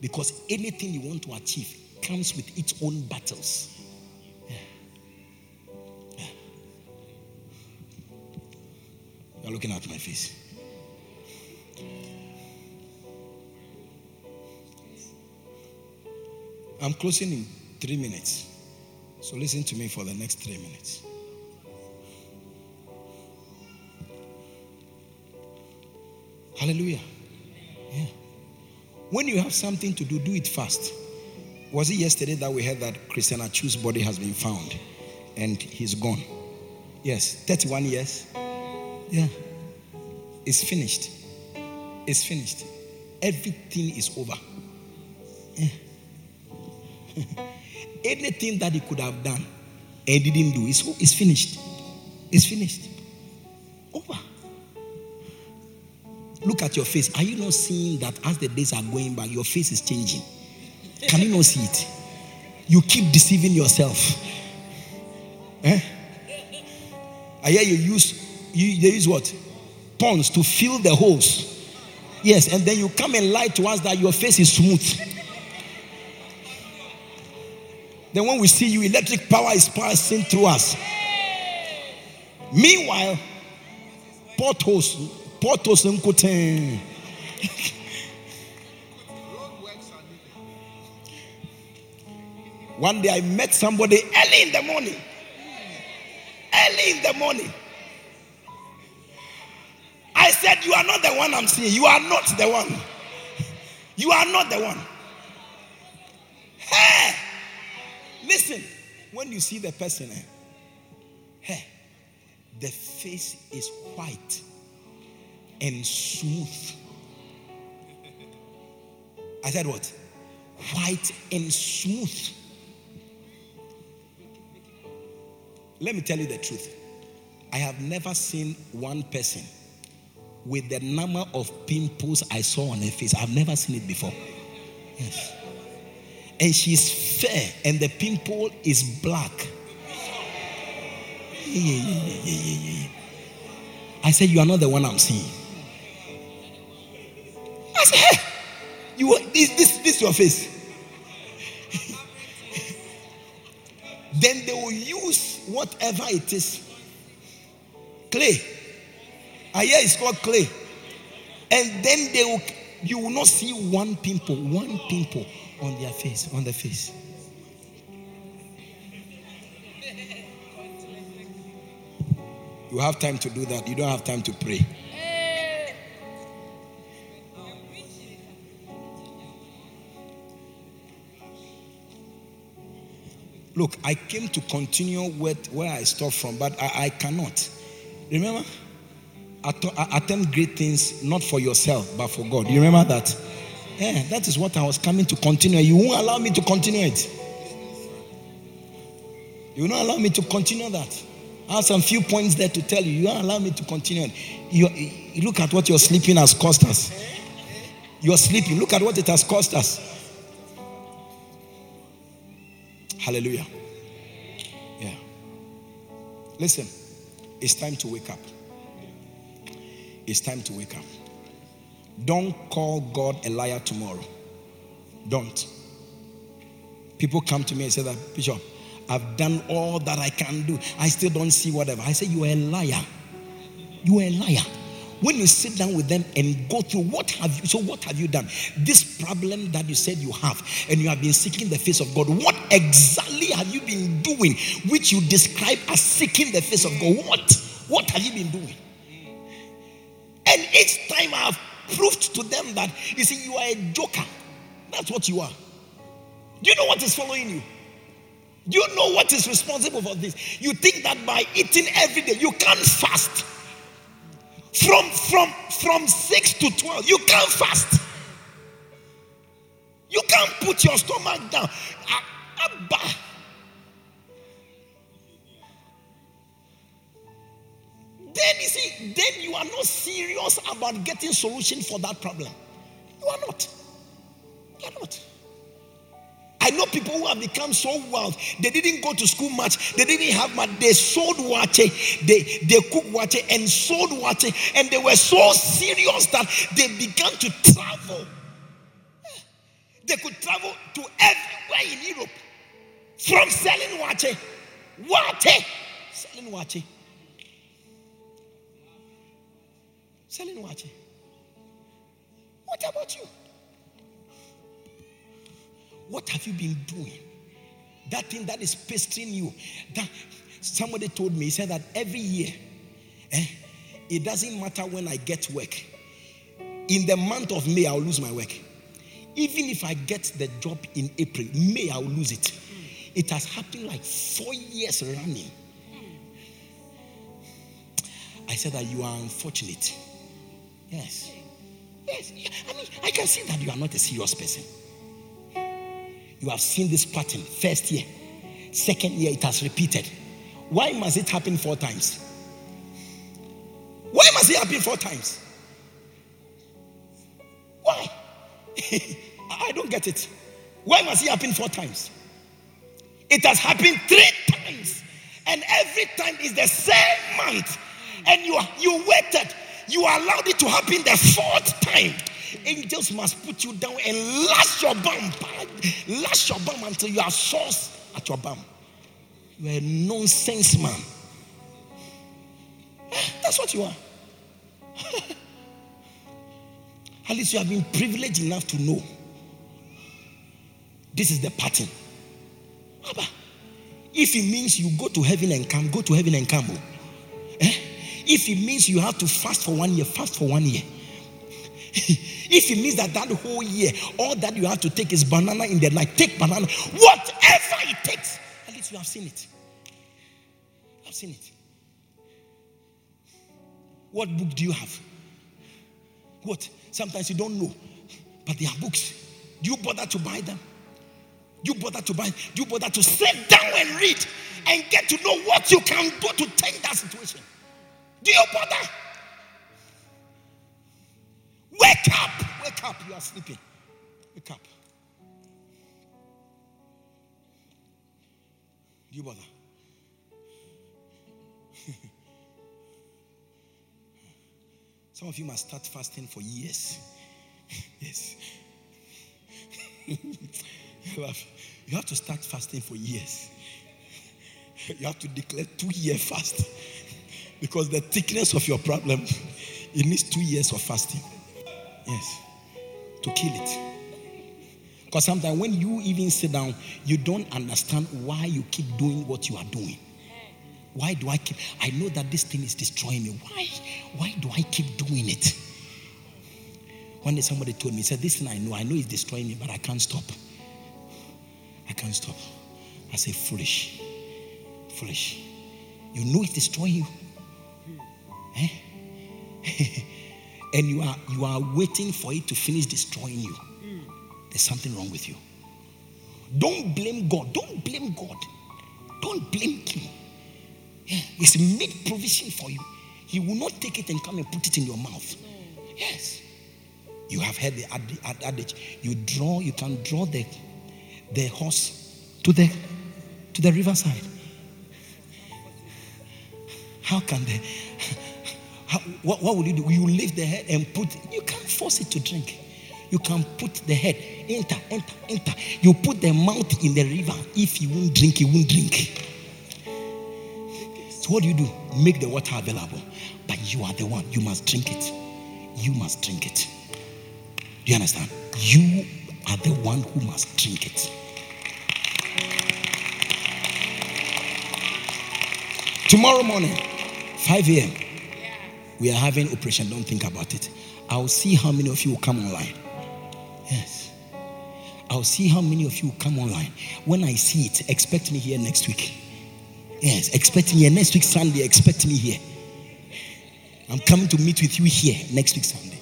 Because anything you want to achieve comes with its own battles. Yeah. Yeah. You're looking at my face. I'm closing in three minutes. So listen to me for the next three minutes. Hallelujah. Yeah. When you have something to do, do it fast. Was it yesterday that we heard that Christian Atsu's body has been found and he's gone? Yes, 31 years. Yeah. It's finished. It's finished. Everything is over. Yeah. [LAUGHS] Anything that he could have done and didn't do, it's, it's finished. It's finished. Over. Look at your face. Are you not seeing that as the days are going by, your face is changing? Can you not see it? You keep deceiving yourself. Eh? I hear you use you they use what? Ponds to fill the holes. Yes, and then you come and lie to us that your face is smooth. Then when we see you, electric power is passing through us. Meanwhile, potholes, potholes nkuten. One day I met somebody early in the morning. Early in the morning. I said, You are not the one I'm seeing. You are not the one. You are not the one. Hey! Listen, when you see the person, eh, hey, the face is white and smooth. I said what? White and smooth. Let me tell you the truth. I have never seen one person with the number of pimples I saw on her face. I've never seen it before. Yes and she's fair and the pimple is black. Yeah, yeah, yeah, I said, You are not the one I'm seeing. I said, Hey, you this this this your face. [LAUGHS] then they will use whatever it is. Clay. I hear it's called clay. And then they will you will not see one pimple, one pimple on their face, on the face. You have time to do that. You don't have time to pray. Look, I came to continue with where I stopped from, but I, I cannot. Remember? I attempt great things not for yourself, but for God. You remember that? Yeah, that is what I was coming to continue. You won't allow me to continue it. You will not allow me to continue that. I have some few points there to tell you. You won't allow me to continue. You, you look at what your sleeping has cost us. You're sleeping. Look at what it has cost us. Hallelujah. Yeah. Listen, it's time to wake up. It's time to wake up. Don't call God a liar tomorrow. Don't. People come to me and say that, Bishop, I've done all that I can do. I still don't see whatever. I say, You are a liar. You are a liar. When you sit down with them and go through what have you, so what have you done? This problem that you said you have, and you have been seeking the face of God, what exactly have you been doing which you describe as seeking the face of God? What? What have you been doing? And each time I've proved to them that, you see, you are a joker. That's what you are. Do you know what is following you? Do you know what is responsible for this? You think that by eating every day, you can't fast. From from from 6 to 12, you can't fast. You can't put your stomach down. Ah, Abba. Then you see, then you are not serious about getting solution for that problem. You are not. You are not. I know people who have become so wild. They didn't go to school much. They didn't have much. They sold water. They they cooked water and sold water, and they were so serious that they began to travel. They could travel to everywhere in Europe from selling water, water, selling water, selling water. What about you? What have you been doing? That thing that is pestering you. That somebody told me, he said that every year, eh, it doesn't matter when I get work. In the month of May, I'll lose my work. Even if I get the job in April, May, I'll lose it. It has happened like four years running. I said that you are unfortunate. Yes. Yes. I mean, I can see that you are not a serious person. You have seen this pattern first year, second year, it has repeated. Why must it happen four times? Why must it happen four times? Why? [LAUGHS] I don't get it. Why must it happen four times? It has happened three times, and every time is the same month, and you you waited, you allowed it to happen the fourth time angels must put you down and lash your bum, lash your bum until you are sauce at your bum. You are a nonsense man. That's what you are. [LAUGHS] At least you have been privileged enough to know this is the pattern. If it means you go to heaven and come, go to heaven and come. Oh. Eh? If it means you have to fast for one year, fast for one year. [LAUGHS] if it means that that whole year, all that you have to take is banana in the night, take banana, whatever it takes. At least you have seen it. I've seen it. What book do you have? What? Sometimes you don't know, but they are books. Do you bother to buy them? Do you bother to buy? Do you bother to sit down and read and get to know what you can do to change that situation? Do you bother? Wake up! Wake up! You are sleeping. Wake up. Do you bother? [LAUGHS] Some of you must start fasting for years. [LAUGHS] yes. [LAUGHS] you have to start fasting for years. You have to declare two year fast because the thickness of your problem it needs two years of fasting. Yes. To kill it. Because sometimes when you even sit down, you don't understand why you keep doing what you are doing. Why do I keep? I know that this thing is destroying me. Why? Why do I keep doing it? One day somebody told me, said, This thing I know, I know it's destroying me, but I can't stop. I can't stop. I say, Foolish. Foolish. You know it's destroying you. [LAUGHS] And you are you are waiting for it to finish destroying you. Hmm. There's something wrong with you. Don't blame god. Don't blame god. Don't blame him. Yeah, he's made provision for you. He will not take it and come and put it in your mouth. Yes. You have heard the adage. You draw you can draw the the horse to the to the riverside. How can the how, what, what will you do? You lift the head and put, you can't force it to drink. You can put the head, enter, enter, enter. You put the mouth in the river. If you won't drink, you won't drink. So what do you do? Make the water available. But you are the one. You must drink it. You must drink it. Do you understand? You are the one who must drink it. Tomorrow morning, 5 a.m we are having operation. Don't think about it. I'll see how many of you will come online. Yes. I'll see how many of you will come online. When I see it, expect me here next week. Yes, expect me here next week Sunday. Expect me here. I'm coming to meet with you here next week Sunday.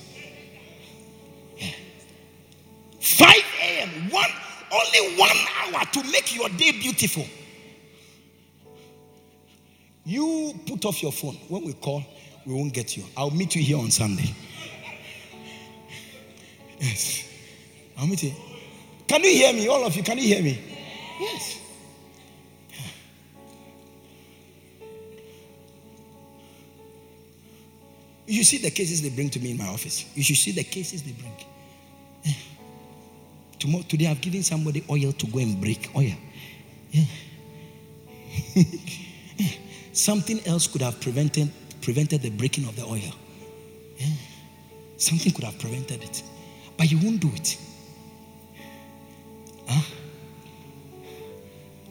Yeah. 5 a.m. One only one hour to make your day beautiful. You put off your phone when we call we won't get you. I'll meet you here on Sunday. Yes. I'll meet you. Can you hear me? All of you, can you hear me? Yes. You see the cases they bring to me in my office. You should see the cases they bring. Eh. Tomorrow, today I've given somebody oil to go and break oil. Yeah. [LAUGHS] Eh. Something else could have prevented prevented the breaking of the oil. Yeah. Something could have prevented it. But you won't do it. Huh?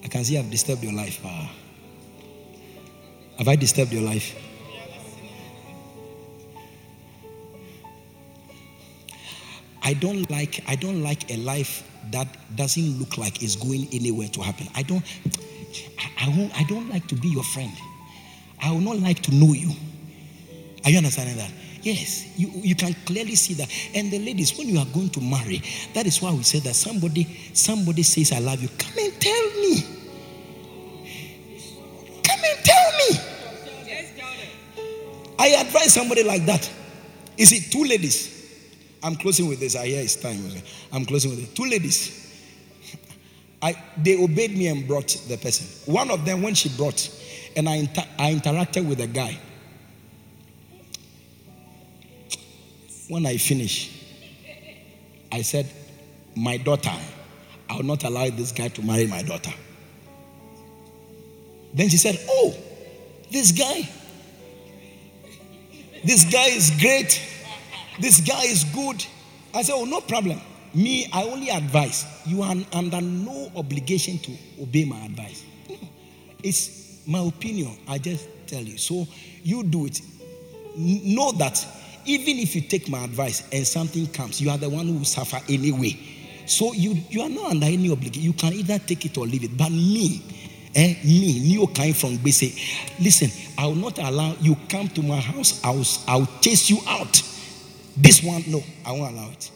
I can see I've disturbed your life. Uh, have I disturbed your life? I don't like I don't like a life that doesn't look like it's going anywhere to happen. I don't I, I, I don't like to be your friend. I will not like to know you. Are you understanding that? Yes, you, you can clearly see that. And the ladies, when you are going to marry, that is why we said that somebody somebody says I love you. Come and tell me. Come and tell me. I advise somebody like that. Is it two ladies? I'm closing with this. I hear it's time. I'm closing with it. Two ladies. I, they obeyed me and brought the person. One of them, when she brought, and I, inter- I interacted with the guy. When I finish, I said, My daughter, I will not allow this guy to marry my daughter. Then she said, Oh, this guy, this guy is great. This guy is good. I said, Oh, no problem. Me, I only advise. You are under no obligation to obey my advice. It's my opinion. I just tell you. So you do it. Know that even if you take my advice and something comes, you are the one who will suffer anyway. So you, you are not under any obligation. You can either take it or leave it. But me, eh, me, new kind from Base, listen, I will not allow you come to my house. I will, I will chase you out. This one, no, I won't allow it.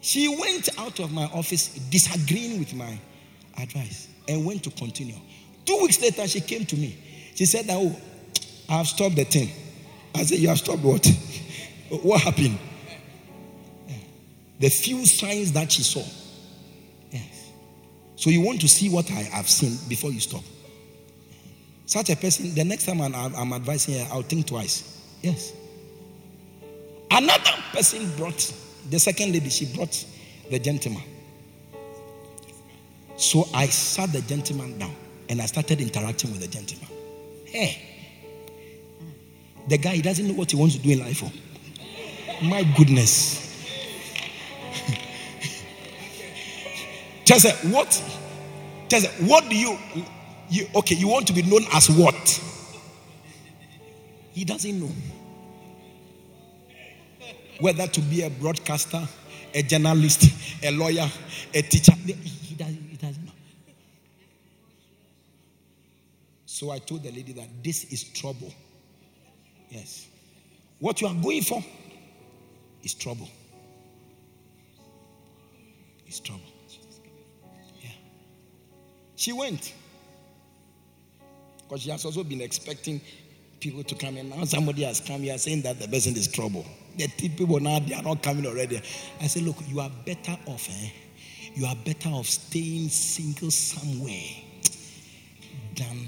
She went out of my office disagreeing with my advice and went to continue. Two weeks later, she came to me. She said, Oh, I have stopped the thing. I said, You have stopped what? [LAUGHS] what happened? The few signs that she saw. Yes. So you want to see what I have seen before you stop. Such a person, the next time I'm, I'm advising her, I'll think twice. Yes. Another person brought, the second lady, she brought the gentleman. So I sat the gentleman down and I started interacting with the gentleman. Hey, the guy he doesn't know what he wants to do in life. Oh. My goodness. [LAUGHS] Just what? Just what do you, you? Okay, you want to be known as what? He doesn't know whether to be a broadcaster, a journalist, a lawyer, a teacher. He doesn't, he doesn't know. So I told the lady that this is trouble. Yes. What you are going for is trouble. It's trouble. Yeah. She went. Because she has also been expecting people to come in. Now somebody has come here saying that the person is trouble. The people now they are not coming already. I said, look, you are better off. Eh? You are better off staying single somewhere than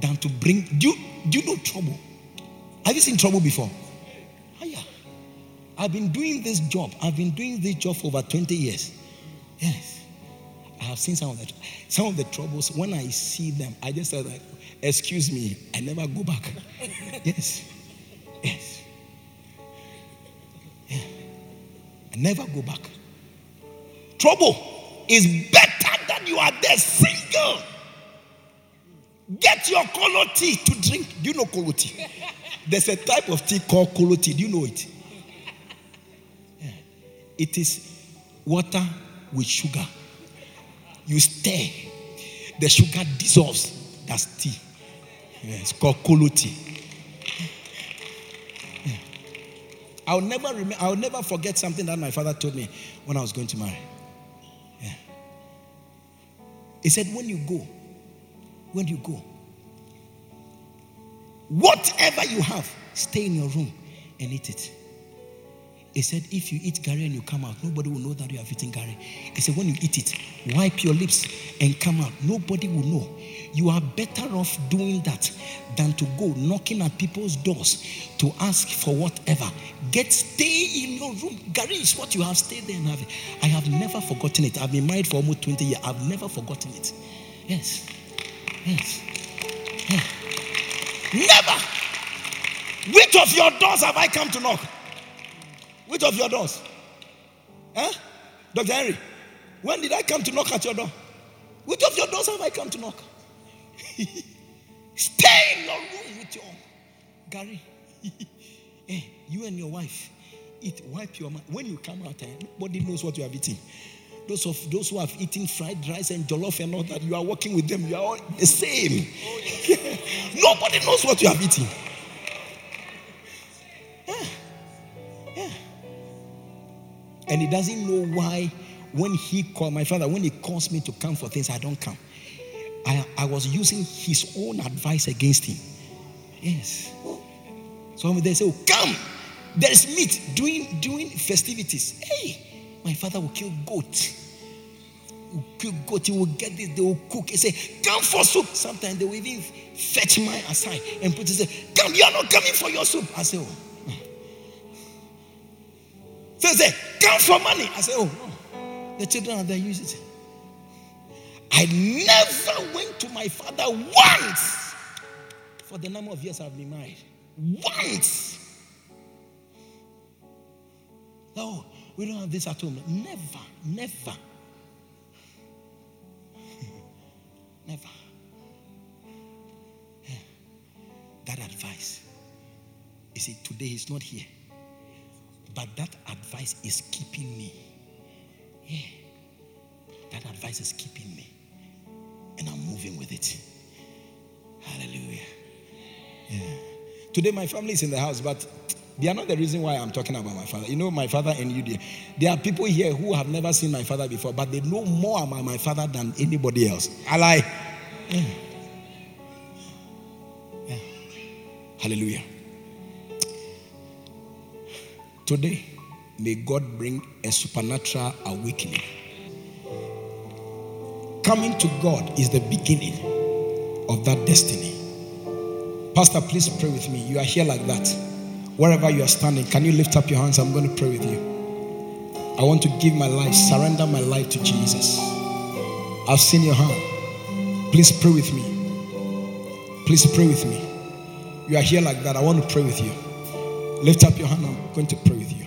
than to bring. Do you, do you know trouble? Have you seen trouble before? Oh, yeah. I've been doing this job. I've been doing this job for over 20 years. Yes. I have seen some of the some of the troubles. When I see them, I just say like, excuse me, I never go back. [LAUGHS] yes. Yes. Yeah. I never go back. Trouble is better than you are there single. Get your kolo tea to drink. Do you know kolo tea? There's a type of tea called kolo tea. Do you know it? Yeah. It is water with sugar. You stir, the sugar dissolves. That's tea. Yeah, it's called kolo tea. Yeah. I'll never I'll never forget something that my father told me when I was going to marry. He said, when you go, when you go, whatever you have, stay in your room and eat it. He said, if you eat gari and you come out, nobody will know that you have eaten gari. He said, when you eat it, wipe your lips and come out. Nobody will know. You are better off doing that than to go knocking at people's doors to ask for whatever. Get stay in your room. gari is what you have. Stay there and have it. I have never forgotten it. I've been married for almost 20 years. I've never forgotten it. Yes. Never. Which of your doors have I come to knock? Which of your doors? Huh? Dr. Henry, when did I come to knock at your door? Which of your doors have I come to knock? [LAUGHS] Stay in your room with your gari. hey, [LAUGHS] you and your wife eat, wipe your mouth. When you come out, eh, nobody knows what you have eaten. Those of those who have eaten fried rice and jollof and all that, you are working with them. You are all the same. [LAUGHS] nobody knows what you have eaten. Yeah. Yeah. And he doesn't know why when he called my father, when he calls me to come for things, I don't come. I, I was using his own advice against him. Yes. So they say, oh, come. There's meat doing doing festivities. Hey, my father will kill goat. Will kill goat. He will get this. They will cook. He say, come for soup. Sometimes they will even fetch my aside and put it. Say, come. You are not coming for your soup. I say, oh. So say, come for money. I say, oh. The children are there. Use it. I never went to my father once for the number of years I've been married. Once. No, we don't have this at home. Never, never. [LAUGHS] never. Yeah. That advice. You see, today he's not here. But that advice is keeping me. Yeah. That advice is keeping me and I'm moving with it. Hallelujah. Yeah. Today, my family is in the house, but they are not the reason why I'm talking about my father. You know, my father and you, there. Are people here who have never seen my father before, but they know more about my father than anybody else. I. Yeah. Mm. Yeah. Hallelujah. Today, may God bring a supernatural awakening Coming to God is the beginning of that destiny. Pastor, please pray with me. You are here like that. Wherever you are standing, can you lift up your hands? I'm going to pray with you. I want to give my life, surrender my life to Jesus. I've seen your hand. Please pray with me. Please pray with me. You are here like that. I want to pray with you. Lift up your hand. I'm going to pray with you.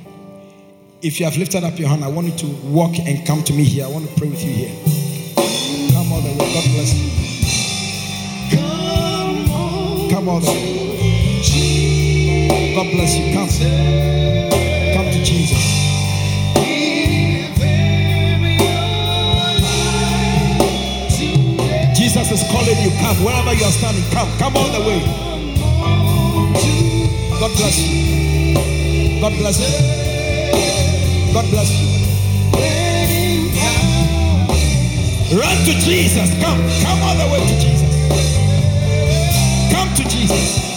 If you have lifted up your hand, I want you to walk and come to me here. I want to pray with you here. Come on, Lord. God bless you. Come on. Come on, God bless you. Come. Come to Jesus. Jesus is calling you. Come wherever you are standing. Come. Come all the way. God bless you. God bless you. God bless you. Run to Jesus. Come. Come all the way to Jesus. Come to Jesus.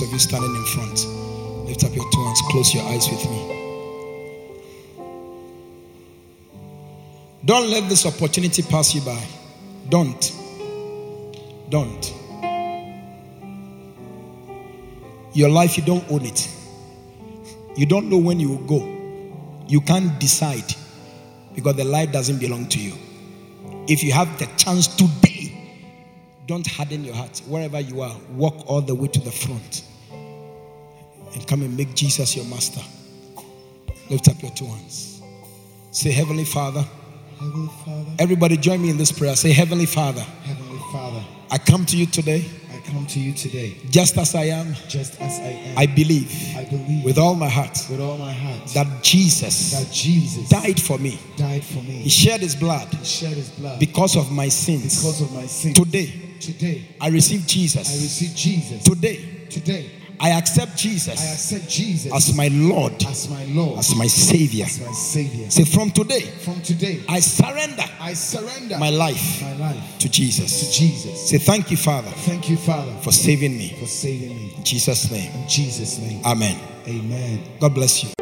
You standing in front, lift up your two hands, close your eyes with me. Don't let this opportunity pass you by. Don't. Don't. Your life, you don't own it. You don't know when you will go. You can't decide because the life doesn't belong to you. If you have the chance today, don't harden your heart. Wherever you are, walk all the way to the front and come and make Jesus your master. Lift up your two hands. Say, Heavenly Father. Heavenly Father. Everybody join me in this prayer. Say, Heavenly Father. Heavenly Father. I come to you today. I come to you today just as I am. just as I am. I believe I believe with all my heart with all my heart that Jesus that Jesus died for me. died for me. He shed his blood He shed his blood because of my sins. because of my sins. Today, Today, I receive Jesus. I receive Jesus. Today, Today, I accept Jesus. I accept Jesus as my Lord, as my Lord, as my Savior. as my Savior. Say, from today, From today, I surrender I surrender my life my life to to Jesus. Jesus. Say, thank you, Father, Thank you, Father, for saving me. for saving me. In Jesus' name. In Jesus' name, Amen. amen. God bless you.